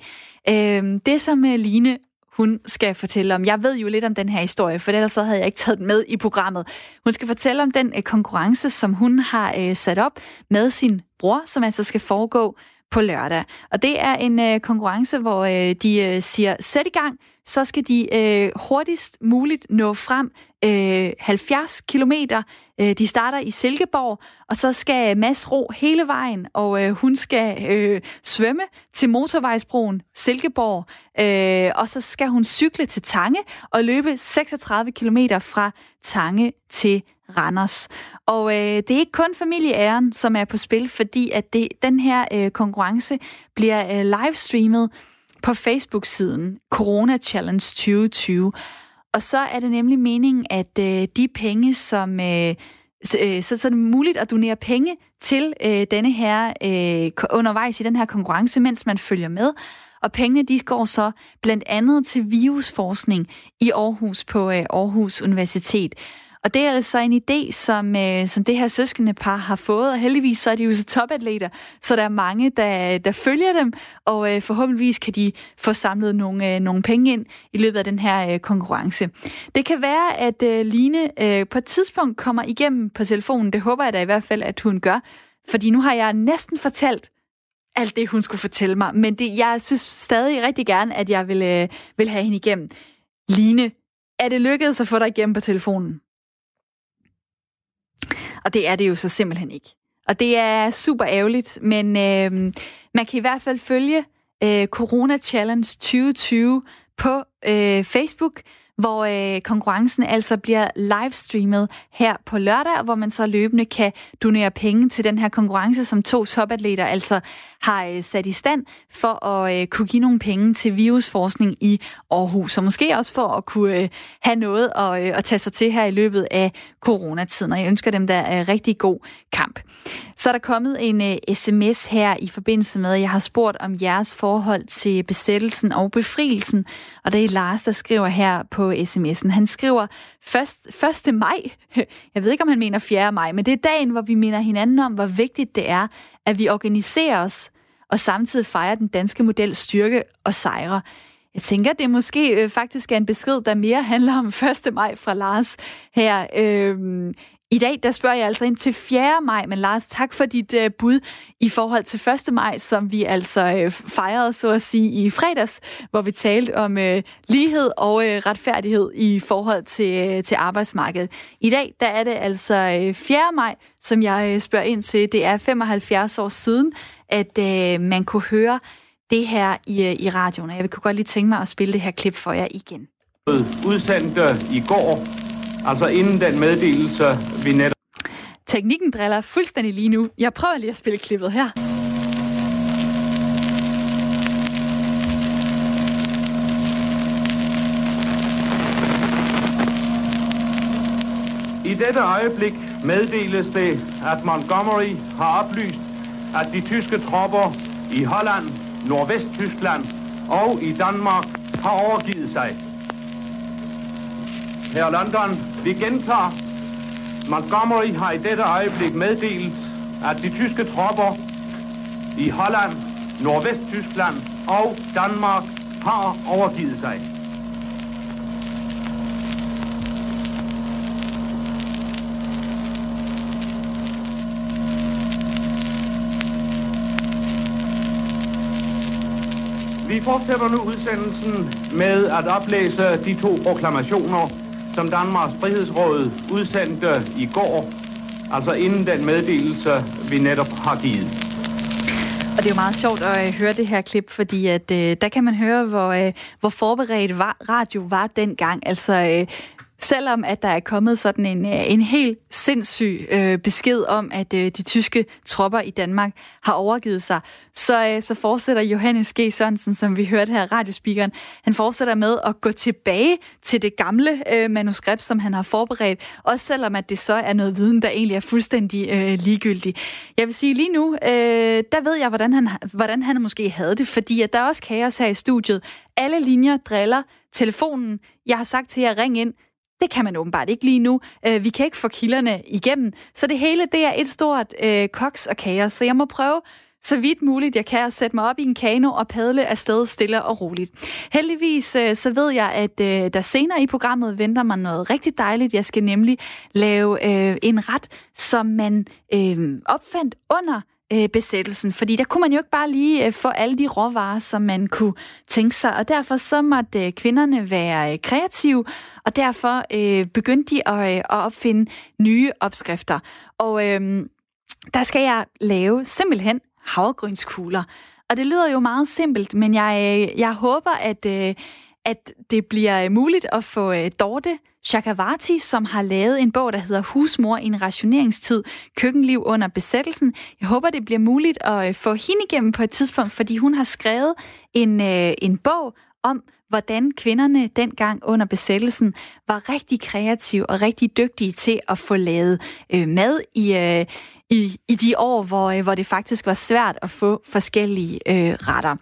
Speaker 1: Øh, det, som øh, Line hun skal fortælle om. Jeg ved jo lidt om den her historie, for ellers så havde jeg ikke taget den med i programmet. Hun skal fortælle om den øh, konkurrence, som hun har øh, sat op med sin bror, som altså skal foregå på lørdag. Og det er en øh, konkurrence, hvor øh, de øh, siger, sæt i gang, så skal de øh, hurtigst muligt nå frem øh, 70 kilometer. Øh, de starter i Silkeborg, og så skal Mads ro hele vejen, og øh, hun skal øh, svømme til motorvejsbroen Silkeborg, øh, og så skal hun cykle til Tange og løbe 36 km fra Tange til Randers. Og øh, det er ikke kun familieæren, som er på spil, fordi at det, den her øh, konkurrence bliver øh, livestreamet på Facebook-siden Corona Challenge 2020. Og så er det nemlig meningen, at øh, de penge, som... Øh, så, øh, så, så er det muligt at donere penge til øh, denne her øh, undervejs i den her konkurrence, mens man følger med. Og pengene de går så blandt andet til virusforskning i Aarhus på øh, Aarhus Universitet. Og det er altså en idé, som, øh, som det her søskende par har fået, og heldigvis så er de jo så topatleter, så der er mange, der, der følger dem, og øh, forhåbentligvis kan de få samlet nogle, øh, nogle penge ind i løbet af den her øh, konkurrence. Det kan være, at øh, Line øh, på et tidspunkt kommer igennem på telefonen. Det håber jeg da i hvert fald, at hun gør, fordi nu har jeg næsten fortalt alt det, hun skulle fortælle mig, men det, jeg synes stadig rigtig gerne, at jeg vil, øh, vil have hende igennem. Line, er det lykkedes at få dig igennem på telefonen? Og det er det jo så simpelthen ikke. Og det er super ærgerligt, men øh, man kan i hvert fald følge øh, Corona Challenge 2020 på øh, Facebook, hvor øh, konkurrencen altså bliver livestreamet her på lørdag, hvor man så løbende kan donere penge til den her konkurrence, som to topatleter altså har øh, sat i stand for at øh, kunne give nogle penge til virusforskning i Aarhus, og måske også for at kunne øh, have noget at, øh, at tage sig til her i løbet af coronatiden, og jeg ønsker dem der øh, rigtig god kamp. Så er der kommet en øh, sms her i forbindelse med, at jeg har spurgt om jeres forhold til besættelsen og befrielsen, og det er Lars, der skriver her på sms'en. Han skriver 1. 1. maj, jeg ved ikke, om han mener 4. maj, men det er dagen, hvor vi minder hinanden om, hvor vigtigt det er, at vi organiserer os og samtidig fejrer den danske model styrke og sejre. Jeg tænker, det måske øh, faktisk er en besked, der mere handler om 1. maj fra Lars her. Øh, i dag, der spørger jeg altså ind til 4. maj, men Lars, tak for dit øh, bud i forhold til 1. maj, som vi altså øh, fejrede, så at sige, i fredags, hvor vi talte om øh, lighed og øh, retfærdighed i forhold til, øh, til arbejdsmarkedet. I dag, der er det altså øh, 4. maj, som jeg øh, spørger ind til. Det er 75 år siden, at øh, man kunne høre det her i, øh, i radioen, og jeg kunne godt lige tænke mig at spille det her klip for jer igen.
Speaker 2: Udsendte øh, i går Altså inden den meddelelse, vi netop...
Speaker 1: Teknikken driller fuldstændig lige nu. Jeg prøver lige at spille klippet her.
Speaker 2: I dette øjeblik meddeles det, at Montgomery har oplyst, at de tyske tropper i Holland, Nordvest-Tyskland og i Danmark har overgivet sig. Her London, vi gentager. Montgomery har i dette øjeblik meddelt, at de tyske tropper i Holland, Nordvesttyskland og Danmark har overgivet sig. Vi fortsætter nu udsendelsen med at oplæse de to proklamationer, som Danmarks Frihedsråd udsendte i går, altså inden den meddelelse, vi netop har givet.
Speaker 1: Og det er jo meget sjovt at øh, høre det her klip, fordi at øh, der kan man høre, hvor, øh, hvor forberedt var, radio var dengang. Altså, øh, Selvom at der er kommet sådan en, øh, en helt sindssyg øh, besked om, at øh, de tyske tropper i Danmark har overgivet sig, så, øh, så fortsætter Johannes G. Sørensen, som vi hørte her radiospeakeren, han fortsætter med at gå tilbage til det gamle øh, manuskript, som han har forberedt, også selvom at det så er noget viden, der egentlig er fuldstændig øh, ligegyldig. Jeg vil sige lige nu, øh, der ved jeg, hvordan han, hvordan han måske havde det, fordi at der er også kaos her i studiet. Alle linjer driller telefonen. Jeg har sagt til jer, ring ind det kan man åbenbart ikke lige nu. Øh, vi kan ikke få kilderne igennem. Så det hele, det er et stort øh, koks og kager. Så jeg må prøve så vidt muligt jeg kan at sætte mig op i en kano og padle afsted stille og roligt. Heldigvis øh, så ved jeg, at øh, der senere i programmet venter mig noget rigtig dejligt. Jeg skal nemlig lave øh, en ret, som man øh, opfandt under øh, besættelsen, fordi der kunne man jo ikke bare lige øh, få alle de råvarer, som man kunne tænke sig, og derfor så måtte øh, kvinderne være øh, kreative, og derfor øh, begyndte de at, øh, at opfinde nye opskrifter. Og øh, der skal jeg lave simpelthen havregrynskugler. Og det lyder jo meget simpelt, men jeg, øh, jeg håber, at, øh, at det bliver øh, muligt at få øh, Dorte Chakravarti, som har lavet en bog, der hedder Husmor i en rationeringstid, køkkenliv under besættelsen. Jeg håber, det bliver muligt at øh, få hende igennem på et tidspunkt, fordi hun har skrevet en, en bog om, hvordan kvinderne dengang under besættelsen var rigtig kreative og rigtig dygtige til at få lavet øh, mad i, øh, i, i de år, hvor, øh, hvor det faktisk var svært at få forskellige øh, retter.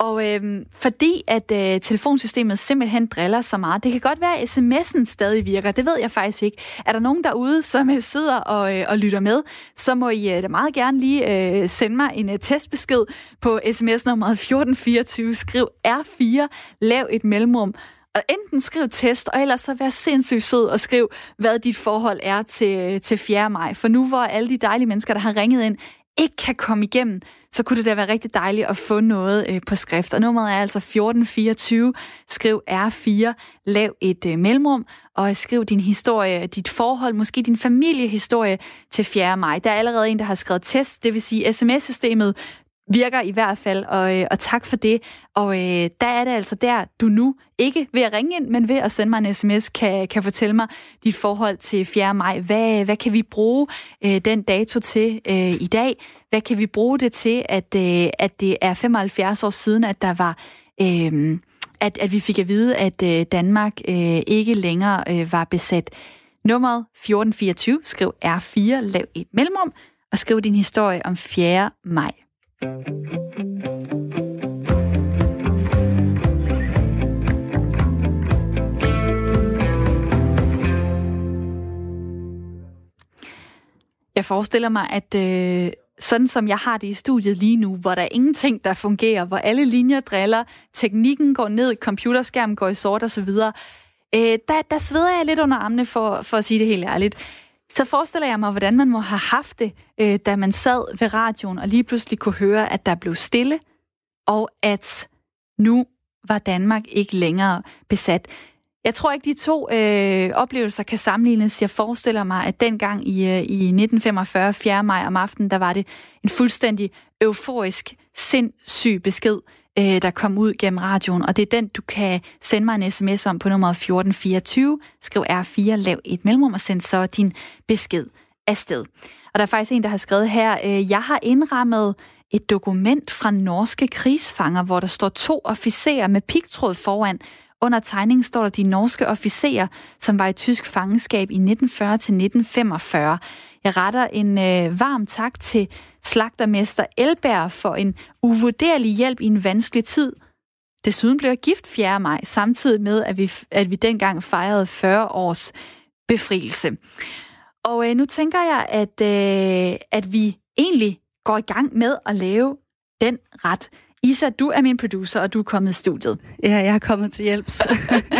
Speaker 1: Og øh, fordi at øh, telefonsystemet simpelthen driller så meget, det kan godt være, at sms'en stadig virker, det ved jeg faktisk ikke. Er der nogen derude, som øh, sidder og, øh, og lytter med, så må I øh, meget gerne lige øh, sende mig en øh, testbesked på sms nummer 1424, skriv R4, lav et mellemrum, og enten skriv test, og ellers så vær sindssygt sød og skriv, hvad dit forhold er til, øh, til 4. maj. For nu hvor alle de dejlige mennesker, der har ringet ind, ikke kan komme igennem, så kunne det da være rigtig dejligt at få noget øh, på skrift. Og nummeret er altså 1424. Skriv R4, lav et øh, mellemrum, og skriv din historie, dit forhold, måske din familiehistorie til 4. maj. Der er allerede en, der har skrevet test, det vil sige sms-systemet virker i hvert fald, og, øh, og tak for det. Og øh, der er det altså der, du nu ikke ved at ringe ind, men ved at sende mig en sms, kan, kan fortælle mig dit forhold til 4. maj. Hvad, hvad kan vi bruge øh, den dato til øh, i dag? Hvad kan vi bruge det til, at, øh, at det er 75 år siden, at der var... Øh, at, at vi fik at vide, at øh, Danmark øh, ikke længere øh, var besat. Nummeret 1424, skriv R4, lav et mellemrum, og skriv din historie om 4. maj. Jeg forestiller mig, at øh, sådan som jeg har det i studiet lige nu, hvor der er ingenting, der fungerer, hvor alle linjer driller, teknikken går ned, computerskærmen går i sort osv., øh, der, der sveder jeg lidt under armene, for, for at sige det helt ærligt så forestiller jeg mig, hvordan man må have haft det, øh, da man sad ved radioen og lige pludselig kunne høre, at der blev stille, og at nu var Danmark ikke længere besat. Jeg tror ikke, de to øh, oplevelser kan sammenlignes. Jeg forestiller mig, at dengang i, øh, i 1945, 4. maj om aftenen, der var det en fuldstændig euforisk, sindssyg besked øh, der kom ud gennem radioen, og det er den, du kan sende mig en sms om på nummer 1424. Skriv R4, lav et mellemrum og send så din besked afsted. Og der er faktisk en, der har skrevet her, øh, jeg har indrammet et dokument fra norske krigsfanger, hvor der står to officerer med pigtråd foran. Under tegningen står der de norske officerer, som var i tysk fangenskab i 1940 til 1945. Jeg retter en øh, varm tak til slagtermester Elberg for en uvurderlig hjælp i en vanskelig tid. Desuden blev jeg gift 4. maj, samtidig med, at vi, at vi dengang fejrede 40 års befrielse. Og øh, nu tænker jeg, at, øh, at vi egentlig går i gang med at lave den ret. Isa, du er min producer, og du er kommet i studiet.
Speaker 10: Ja, jeg er kommet til hjælps.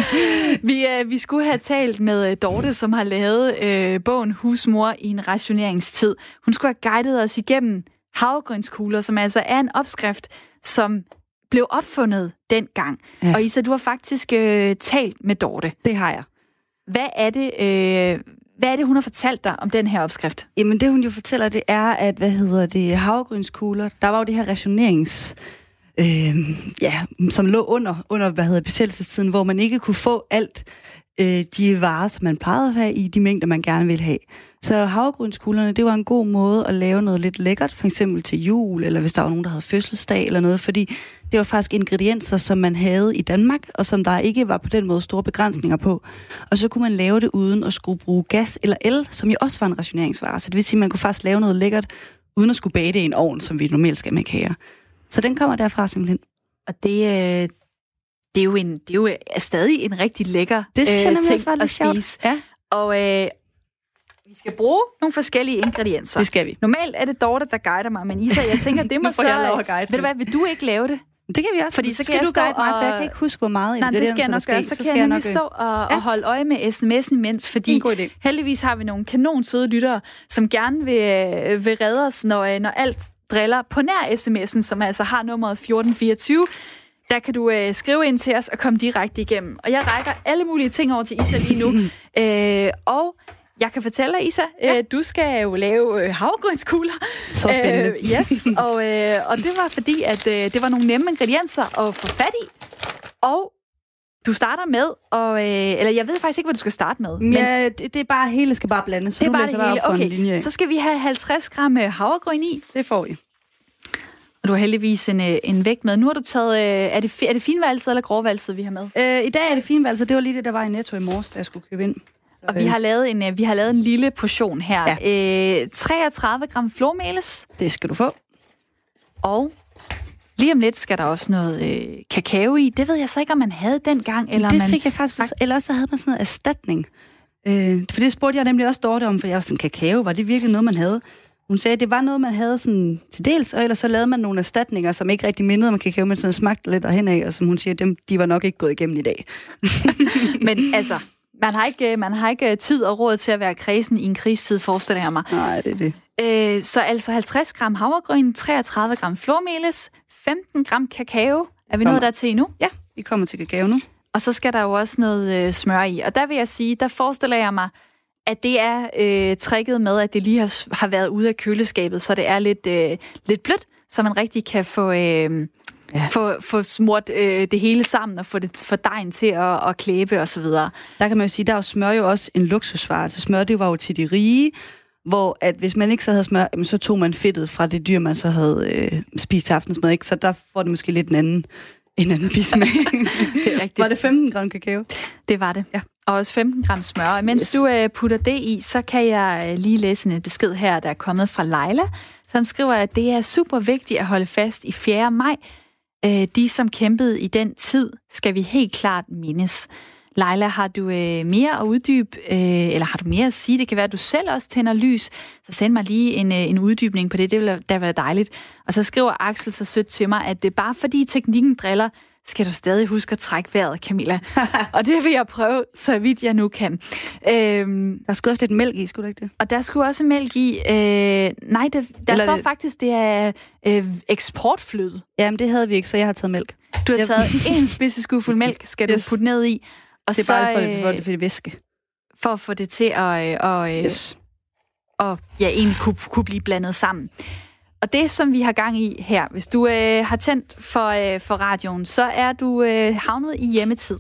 Speaker 1: vi, øh, vi skulle have talt med øh, Dorte, som har lavet øh, bogen Husmor i en rationeringstid. Hun skulle have guidet os igennem havgrønskugler, som altså er en opskrift, som blev opfundet dengang. Ja. Og Isa, du har faktisk øh, talt med Dorte.
Speaker 10: Det har jeg.
Speaker 1: Hvad er det, øh, hvad er det, hun har fortalt dig om den her opskrift?
Speaker 10: Jamen, det hun jo fortæller, det er, at, hvad hedder det, havgrønskugler, der var jo det her rationerings øh, ja, som lå under, under hvad hedder besættelsestiden, hvor man ikke kunne få alt øh, de varer, som man plejede at have i de mængder, man gerne ville have. Så havregrynskuglerne, det var en god måde at lave noget lidt lækkert, for eksempel til jul, eller hvis der var nogen, der havde fødselsdag eller noget, fordi det var faktisk ingredienser, som man havde i Danmark, og som der ikke var på den måde store begrænsninger på. Og så kunne man lave det uden at skulle bruge gas eller el, som jo også var en rationeringsvare. Så det vil sige, at man kunne faktisk lave noget lækkert, uden at skulle bage det i en ovn, som vi normalt skal med kager. Så den kommer derfra simpelthen.
Speaker 1: Og det, øh, det er jo, en, det er jo stadig en rigtig lækker
Speaker 10: det synes jeg,
Speaker 1: øh, ting
Speaker 10: var lidt
Speaker 1: at spise.
Speaker 10: Ja.
Speaker 1: Og øh, vi skal bruge nogle forskellige ingredienser.
Speaker 10: Det skal vi.
Speaker 1: Normalt er det Dorte, der guider mig, men Isa, jeg tænker, det må
Speaker 10: så...
Speaker 1: jeg
Speaker 10: lov at guide
Speaker 1: ved du hvad, vil du ikke lave det?
Speaker 10: Det kan vi også.
Speaker 1: Fordi så
Speaker 10: skal
Speaker 1: kan
Speaker 10: du guide mig, for jeg kan ikke huske, hvor meget
Speaker 1: Nej, det skal jeg nok gøre. Så, så kan jeg nemlig stå og, ja. og holde øje med sms'en imens, fordi heldigvis har vi nogle kanon søde lyttere, som gerne vil, vil redde os, når, når alt driller på nær sms'en, som altså har nummeret 1424. Der kan du øh, skrive ind til os og komme direkte igennem. Og jeg rækker alle mulige ting over til Isa lige nu. øh, og jeg kan fortælle dig, Isa, ja. øh, du skal jo lave øh, havgrønskugler.
Speaker 10: Så spændende.
Speaker 1: Øh, yes, og, øh, og det var fordi, at øh, det var nogle nemme ingredienser at få fat i. Og du starter med, og, øh, eller jeg ved faktisk ikke, hvad du skal starte med.
Speaker 10: Men ja, det, det er bare, hele skal bare blandes.
Speaker 1: Så det er bare det hele. Okay, linje. så skal vi have 50 gram øh, havregryn i.
Speaker 10: Det får vi.
Speaker 1: Og du har heldigvis en, øh, en vægt med. Nu har du taget, øh, er det, er det finvalset eller grovvalset, vi har med?
Speaker 10: Øh, I dag er det finvalset. Det var lige det, der var i Netto i morges, da jeg skulle købe ind.
Speaker 1: Så, og vi har, lavet en, vi har lavet en lille portion her. Ja. Øh, 33 gram flormelis.
Speaker 10: Det skal du få.
Speaker 1: Og Lige om lidt skal der også noget øh, kakao i. Det ved jeg så ikke, om man havde dengang. Eller
Speaker 10: det
Speaker 1: man
Speaker 10: fik jeg faktisk. faktisk eller så havde man sådan noget erstatning. Øh, for det spurgte jeg nemlig også Dorte om, for jeg var sådan, kakao, var det virkelig noget, man havde? Hun sagde, at det var noget, man havde sådan til dels, og ellers så lavede man nogle erstatninger, som ikke rigtig mindede om kakao, men sådan smagte lidt af, og som hun siger, dem, de var nok ikke gået igennem i dag.
Speaker 1: men altså, man har, ikke, man har ikke tid og råd til at være kredsen i en krigstid, forestiller jeg mig.
Speaker 10: Nej, det er det.
Speaker 1: Øh, så altså 50 gram havregryn, 33 gram flormelis, 15 gram kakao. Er vi nået der til nu?
Speaker 10: Ja, vi kommer til kakao nu.
Speaker 1: Og så skal der jo også noget øh, smør i. Og der vil jeg sige, der forestiller jeg mig, at det er øh, tricket med, at det lige har, har været ude af køleskabet, så det er lidt, øh, lidt blødt, så man rigtig kan få, øh, ja. få, få smurt øh, det hele sammen og få, det, få dejen til at, at klæbe osv. Der
Speaker 10: kan man jo sige, der er jo smør jo også en luksusvare. Altså smør, det var jo til de rige, hvor at hvis man ikke så havde smør, så tog man fedtet fra det dyr, man så havde øh, spist aftensmad. Ikke? Så der får det måske lidt en anden, en anden bismag.
Speaker 1: det er.
Speaker 10: Var det 15 gram kakao?
Speaker 1: Det var det. Ja. Og også 15 gram smør. Og mens yes. du øh, putter det i, så kan jeg øh, lige læse en besked her, der er kommet fra Leila, som skriver, at det er super vigtigt at holde fast i 4. maj. Øh, de, som kæmpede i den tid, skal vi helt klart mindes. Leila, har du øh, mere at uddybe, øh, eller har du mere at sige? Det kan være, at du selv også tænder lys. Så send mig lige en, øh, en uddybning på det. Det vil da være dejligt. Og så skriver Axel så sødt til mig, at det er bare fordi teknikken driller, skal du stadig huske at trække vejret, Camilla. og det vil jeg prøve, så vidt jeg nu kan.
Speaker 10: Øhm, der skulle også lidt mælk i, skulle der ikke det?
Speaker 1: Og der skulle også mælk i. Øh, nej, det, der Eller står det... faktisk, det er øh, eksportfløde.
Speaker 10: Jamen, det havde vi ikke, så jeg har taget mælk.
Speaker 1: Du har taget en spidseskufuld mælk, skal yes. du putte ned i.
Speaker 10: Og det er så, bare for, for, for, for det væske.
Speaker 1: For at få det til at, øh, og, øh, yes. og ja, egentlig kunne, kunne blive blandet sammen. Og det, som vi har gang i her, hvis du øh, har tændt for, øh, for radioen, så er du øh, havnet i hjemmetid.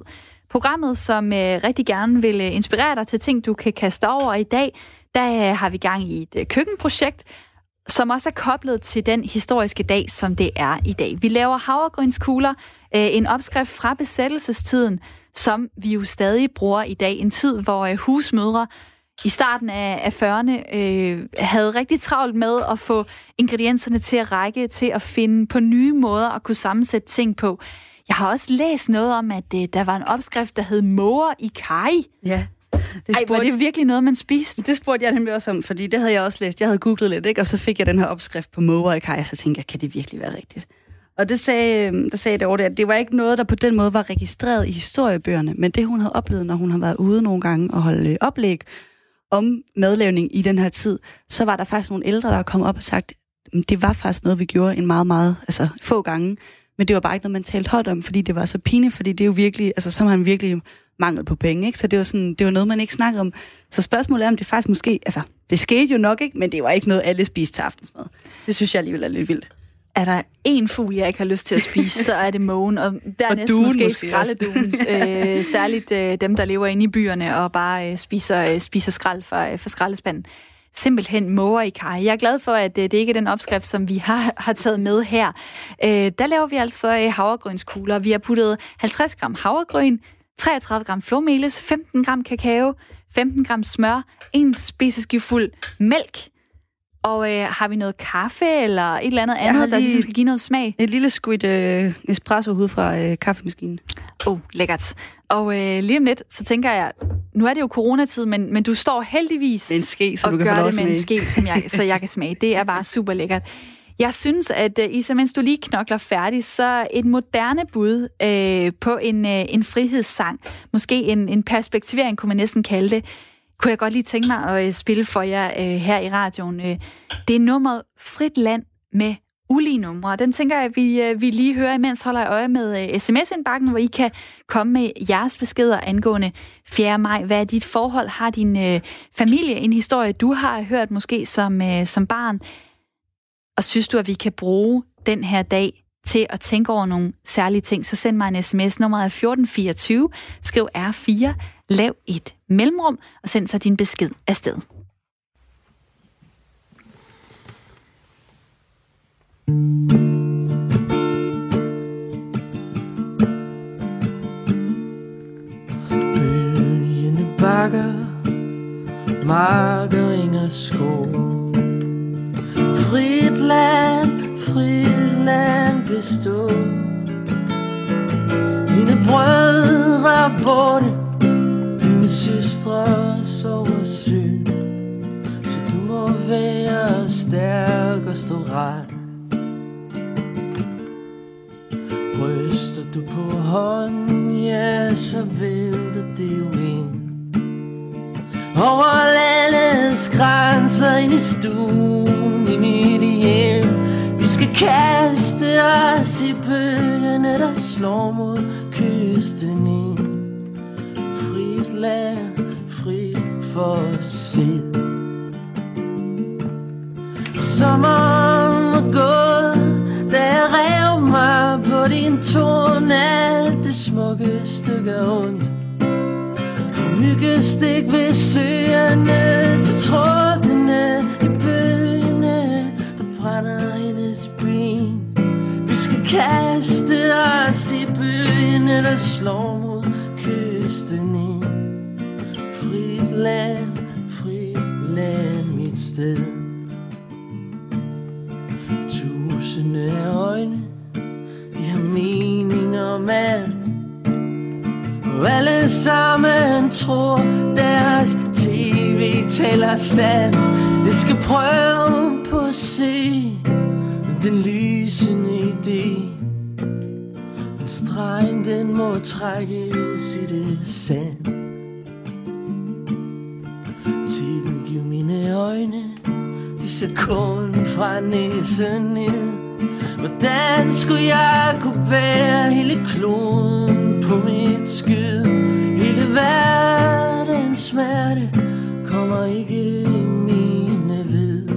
Speaker 1: Programmet, som øh, rigtig gerne vil øh, inspirere dig til ting, du kan kaste over i dag, der øh, har vi gang i et øh, køkkenprojekt, som også er koblet til den historiske dag, som det er i dag. Vi laver havregrynskugler, øh, en opskrift fra besættelsestiden, som vi jo stadig bruger i dag. En tid, hvor øh, husmødre i starten af, af 40'erne øh, havde rigtig travlt med at få ingredienserne til at række, til at finde på nye måder at kunne sammensætte ting på. Jeg har også læst noget om, at øh, der var en opskrift, der hed måger i kaj.
Speaker 10: Ja.
Speaker 1: Det spurgte, Ej, var det virkelig noget, man spiste?
Speaker 10: Det spurgte jeg nemlig også om, fordi det havde jeg også læst. Jeg havde googlet lidt, ikke? og så fik jeg den her opskrift på måger i kaj, og så tænkte jeg, kan det virkelig være rigtigt? Og det sagde, øhm, der sagde det over det, at det var ikke noget, der på den måde var registreret i historiebøgerne, men det hun havde oplevet, når hun har været ude nogle gange og holde øh, oplæg om madlavning i den her tid, så var der faktisk nogle ældre, der kom op og sagt, mm, det var faktisk noget, vi gjorde en meget, meget, altså få gange, men det var bare ikke noget, man talte højt om, fordi det var så pinligt, fordi det er jo virkelig, altså så har man virkelig mangel på penge, ikke? Så det var, sådan, det var noget, man ikke snakkede om. Så spørgsmålet er, om det faktisk måske, altså det skete jo nok ikke, men det var ikke noget, alle spiste til aftensmad. Det synes jeg alligevel er lidt vildt
Speaker 1: er der en fugl, jeg ikke har lyst til at spise, så er det mågen. Og dernæst og måske, måske skraldeduen. øh, særligt øh, dem, der lever inde i byerne og bare øh, spiser, øh, spiser skrald fra, øh, fra skraldespanden. Simpelthen måger i kaj. Jeg er glad for, at øh, det ikke er den opskrift, som vi har, har taget med her. Øh, der laver vi altså øh, havregrynskugler. Vi har puttet 50 gram havregryn, 33 gram flormelis, 15 gram kakao, 15 gram smør, en spiseskefuld mælk, og øh, har vi noget kaffe eller et eller andet andet, der ligesom skal give noget smag?
Speaker 10: Et lille squid øh, espresso ud fra øh, kaffemaskinen.
Speaker 1: Oh, lækkert. Og øh, lige om lidt, så tænker jeg, nu er det jo coronatid, men, men du står heldigvis
Speaker 10: en ske, så
Speaker 1: og
Speaker 10: du kan
Speaker 1: gør
Speaker 10: det
Speaker 1: med en ske, som jeg, så jeg kan smage. Det er bare super lækkert. Jeg synes, at uh, Isa, mens du lige knokler færdig, så et moderne bud uh, på en, uh, en frihedssang, måske en, en perspektivering, kunne man næsten kalde det, kunne jeg godt lige tænke mig at øh, spille for jer øh, her i radioen. Øh, det er nummeret Frit Land med ulige numre. Den tænker jeg, at vi, øh, vi lige hører, imens holder øje med øh, sms-indbakken, hvor I kan komme med jeres beskeder angående 4. maj. Hvad er dit forhold? Har din øh, familie en historie, du har hørt måske som, øh, som barn? Og synes du, at vi kan bruge den her dag til at tænke over nogle særlige ting, så send mig en sms. Nummeret er 1424. Skriv R4, lav et mellemrum, og send så din besked afsted.
Speaker 11: Bølgende bakker, marker, inger skov. Frit land, frit land bestå. Dine brødre er borte, mine søstre sover sygt Så du må være stærk og stå ret. Ryster du på hånden, ja, så vælter det jo ind. Over landets grænser, ind i stuen, i dit hjem. Vi skal kaste os i bølgerne, der slår mod kysten ind. Land, fri for sind. Sommeren er gået, da jeg rev mig på din torn. Alt det smukkeste gør ondt. Myggestik ved søerne Til trådene i bølgene Der brænder hendes ben Vi skal kaste os i bølgene Der slår mod kysten ind land, frit land, mit sted Tusinde øjne, de har mening om alt. Og alle sammen tror, deres tv taler sand. Jeg skal prøve på at se den lysende idé. Stregen, den må trækkes i det sand. Øjne, de ser kun fra næsen ned. Hvordan skulle jeg kunne bære hele kloden på mit skød Hele verdens smerte kommer ikke i mine ved.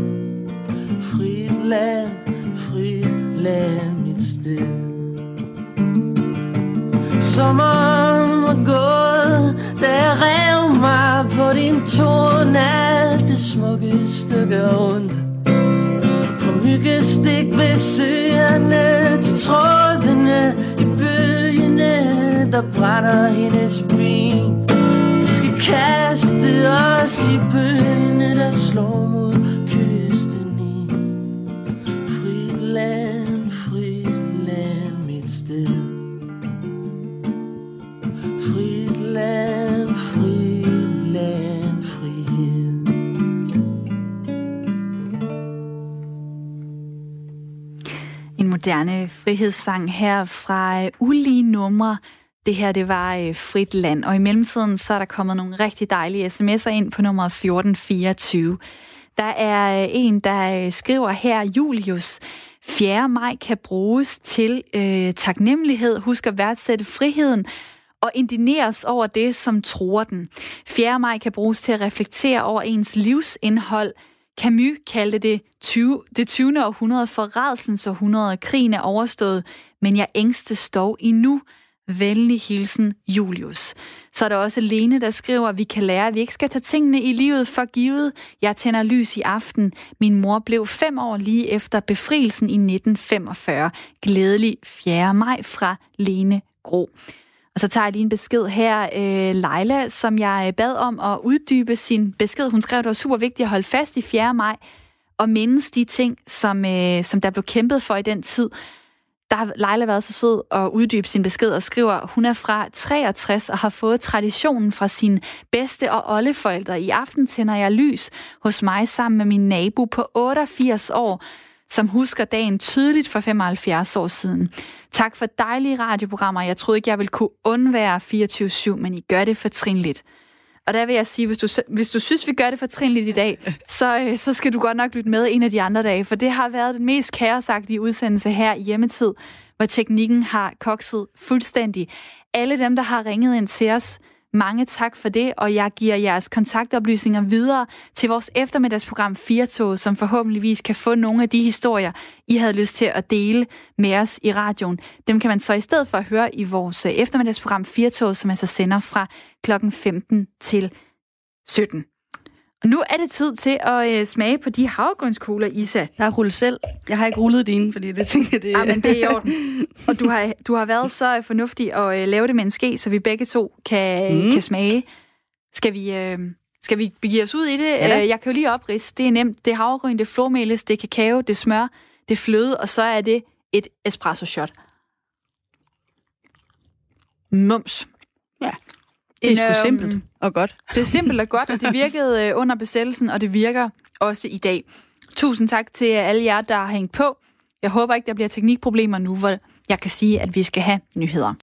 Speaker 11: Frit land, frit land, mit sted. Sommeren var gået, da jeg rev mig på din tårn Alt det smukkeste stykke ondt. Fra myggestik ved søerne til trådene i bølgene Der brænder hendes ben. Vi skal kaste os i bølgene, der slår mod
Speaker 1: moderne frihedssang her fra øh, ulige numre. Det her, det var øh, Frit Land, og i mellemtiden så er der kommet nogle rigtig dejlige sms'er ind på nummer 1424. Der er øh, en, der øh, skriver her, Julius, 4. maj kan bruges til øh, taknemmelighed. Husk at værdsætte friheden og indineres over det, som tror den. 4. maj kan bruges til at reflektere over ens livsindhold. Camus kaldte det 20, det 20. århundrede for redselens århundrede. Krigen er overstået, men jeg ængstes dog endnu. Venlig hilsen, Julius. Så er der også Lene, der skriver, at vi kan lære, at vi ikke skal tage tingene i livet for givet. Jeg tænder lys i aften. Min mor blev fem år lige efter befrielsen i 1945. Glædelig 4. maj fra Lene Gro. Og så tager jeg lige en besked her. Øh, Leila, som jeg øh, bad om at uddybe sin besked. Hun skrev, at det var super vigtigt at holde fast i 4. maj og mindes de ting, som, øh, som der blev kæmpet for i den tid. Der har Leila været så sød at uddybe sin besked og skriver, at hun er fra 63 og har fået traditionen fra sine bedste og oldeforældre. I aften tænder jeg lys hos mig sammen med min nabo på 88 år, som husker dagen tydeligt for 75 år siden. Tak for dejlige radioprogrammer. Jeg troede ikke, jeg ville kunne undvære 24-7, men I gør det fortrinligt. Og der vil jeg sige, hvis du, hvis du synes, vi gør det fortrinligt i dag, så, øh, så skal du godt nok lytte med en af de andre dage, for det har været den mest kaosagtige udsendelse her i hjemmetid, hvor teknikken har kokset fuldstændig. Alle dem, der har ringet ind til os mange tak for det, og jeg giver jeres kontaktoplysninger videre til vores eftermiddagsprogram Firtog, som forhåbentligvis kan få nogle af de historier, I havde lyst til at dele med os i radioen. Dem kan man så i stedet for høre i vores øh, eftermiddagsprogram Firtog, som altså sender fra klokken 15 til 17. Og nu er det tid til at øh, smage på de havregrynskugler, Isa.
Speaker 10: Der er rullet selv. Jeg har ikke rullet dine, fordi det tænker jeg, det
Speaker 1: Ja, men det er i orden. Og du har, du har været så fornuftig at øh, lave det med en ske, så vi begge to kan,
Speaker 10: Mm.
Speaker 1: mm. kan smage. Skal vi, øh, skal vi begive os ud i det?
Speaker 10: Ja.
Speaker 1: Øh, jeg kan jo lige oprise. Det er nemt. Det er havregryn, det er flormelis, det er kakao, det er smør, det er fløde, og så er det et espresso shot. Mums.
Speaker 10: Ja. Det er sgu
Speaker 1: øhm,
Speaker 10: simpelt og godt.
Speaker 1: Det er simpelt og godt, og det virkede øh, under besættelsen, og det virker også i dag. Tusind tak til alle jer, der har hængt på. Jeg håber ikke, der bliver teknikproblemer nu, hvor jeg kan sige, at vi skal have nyheder.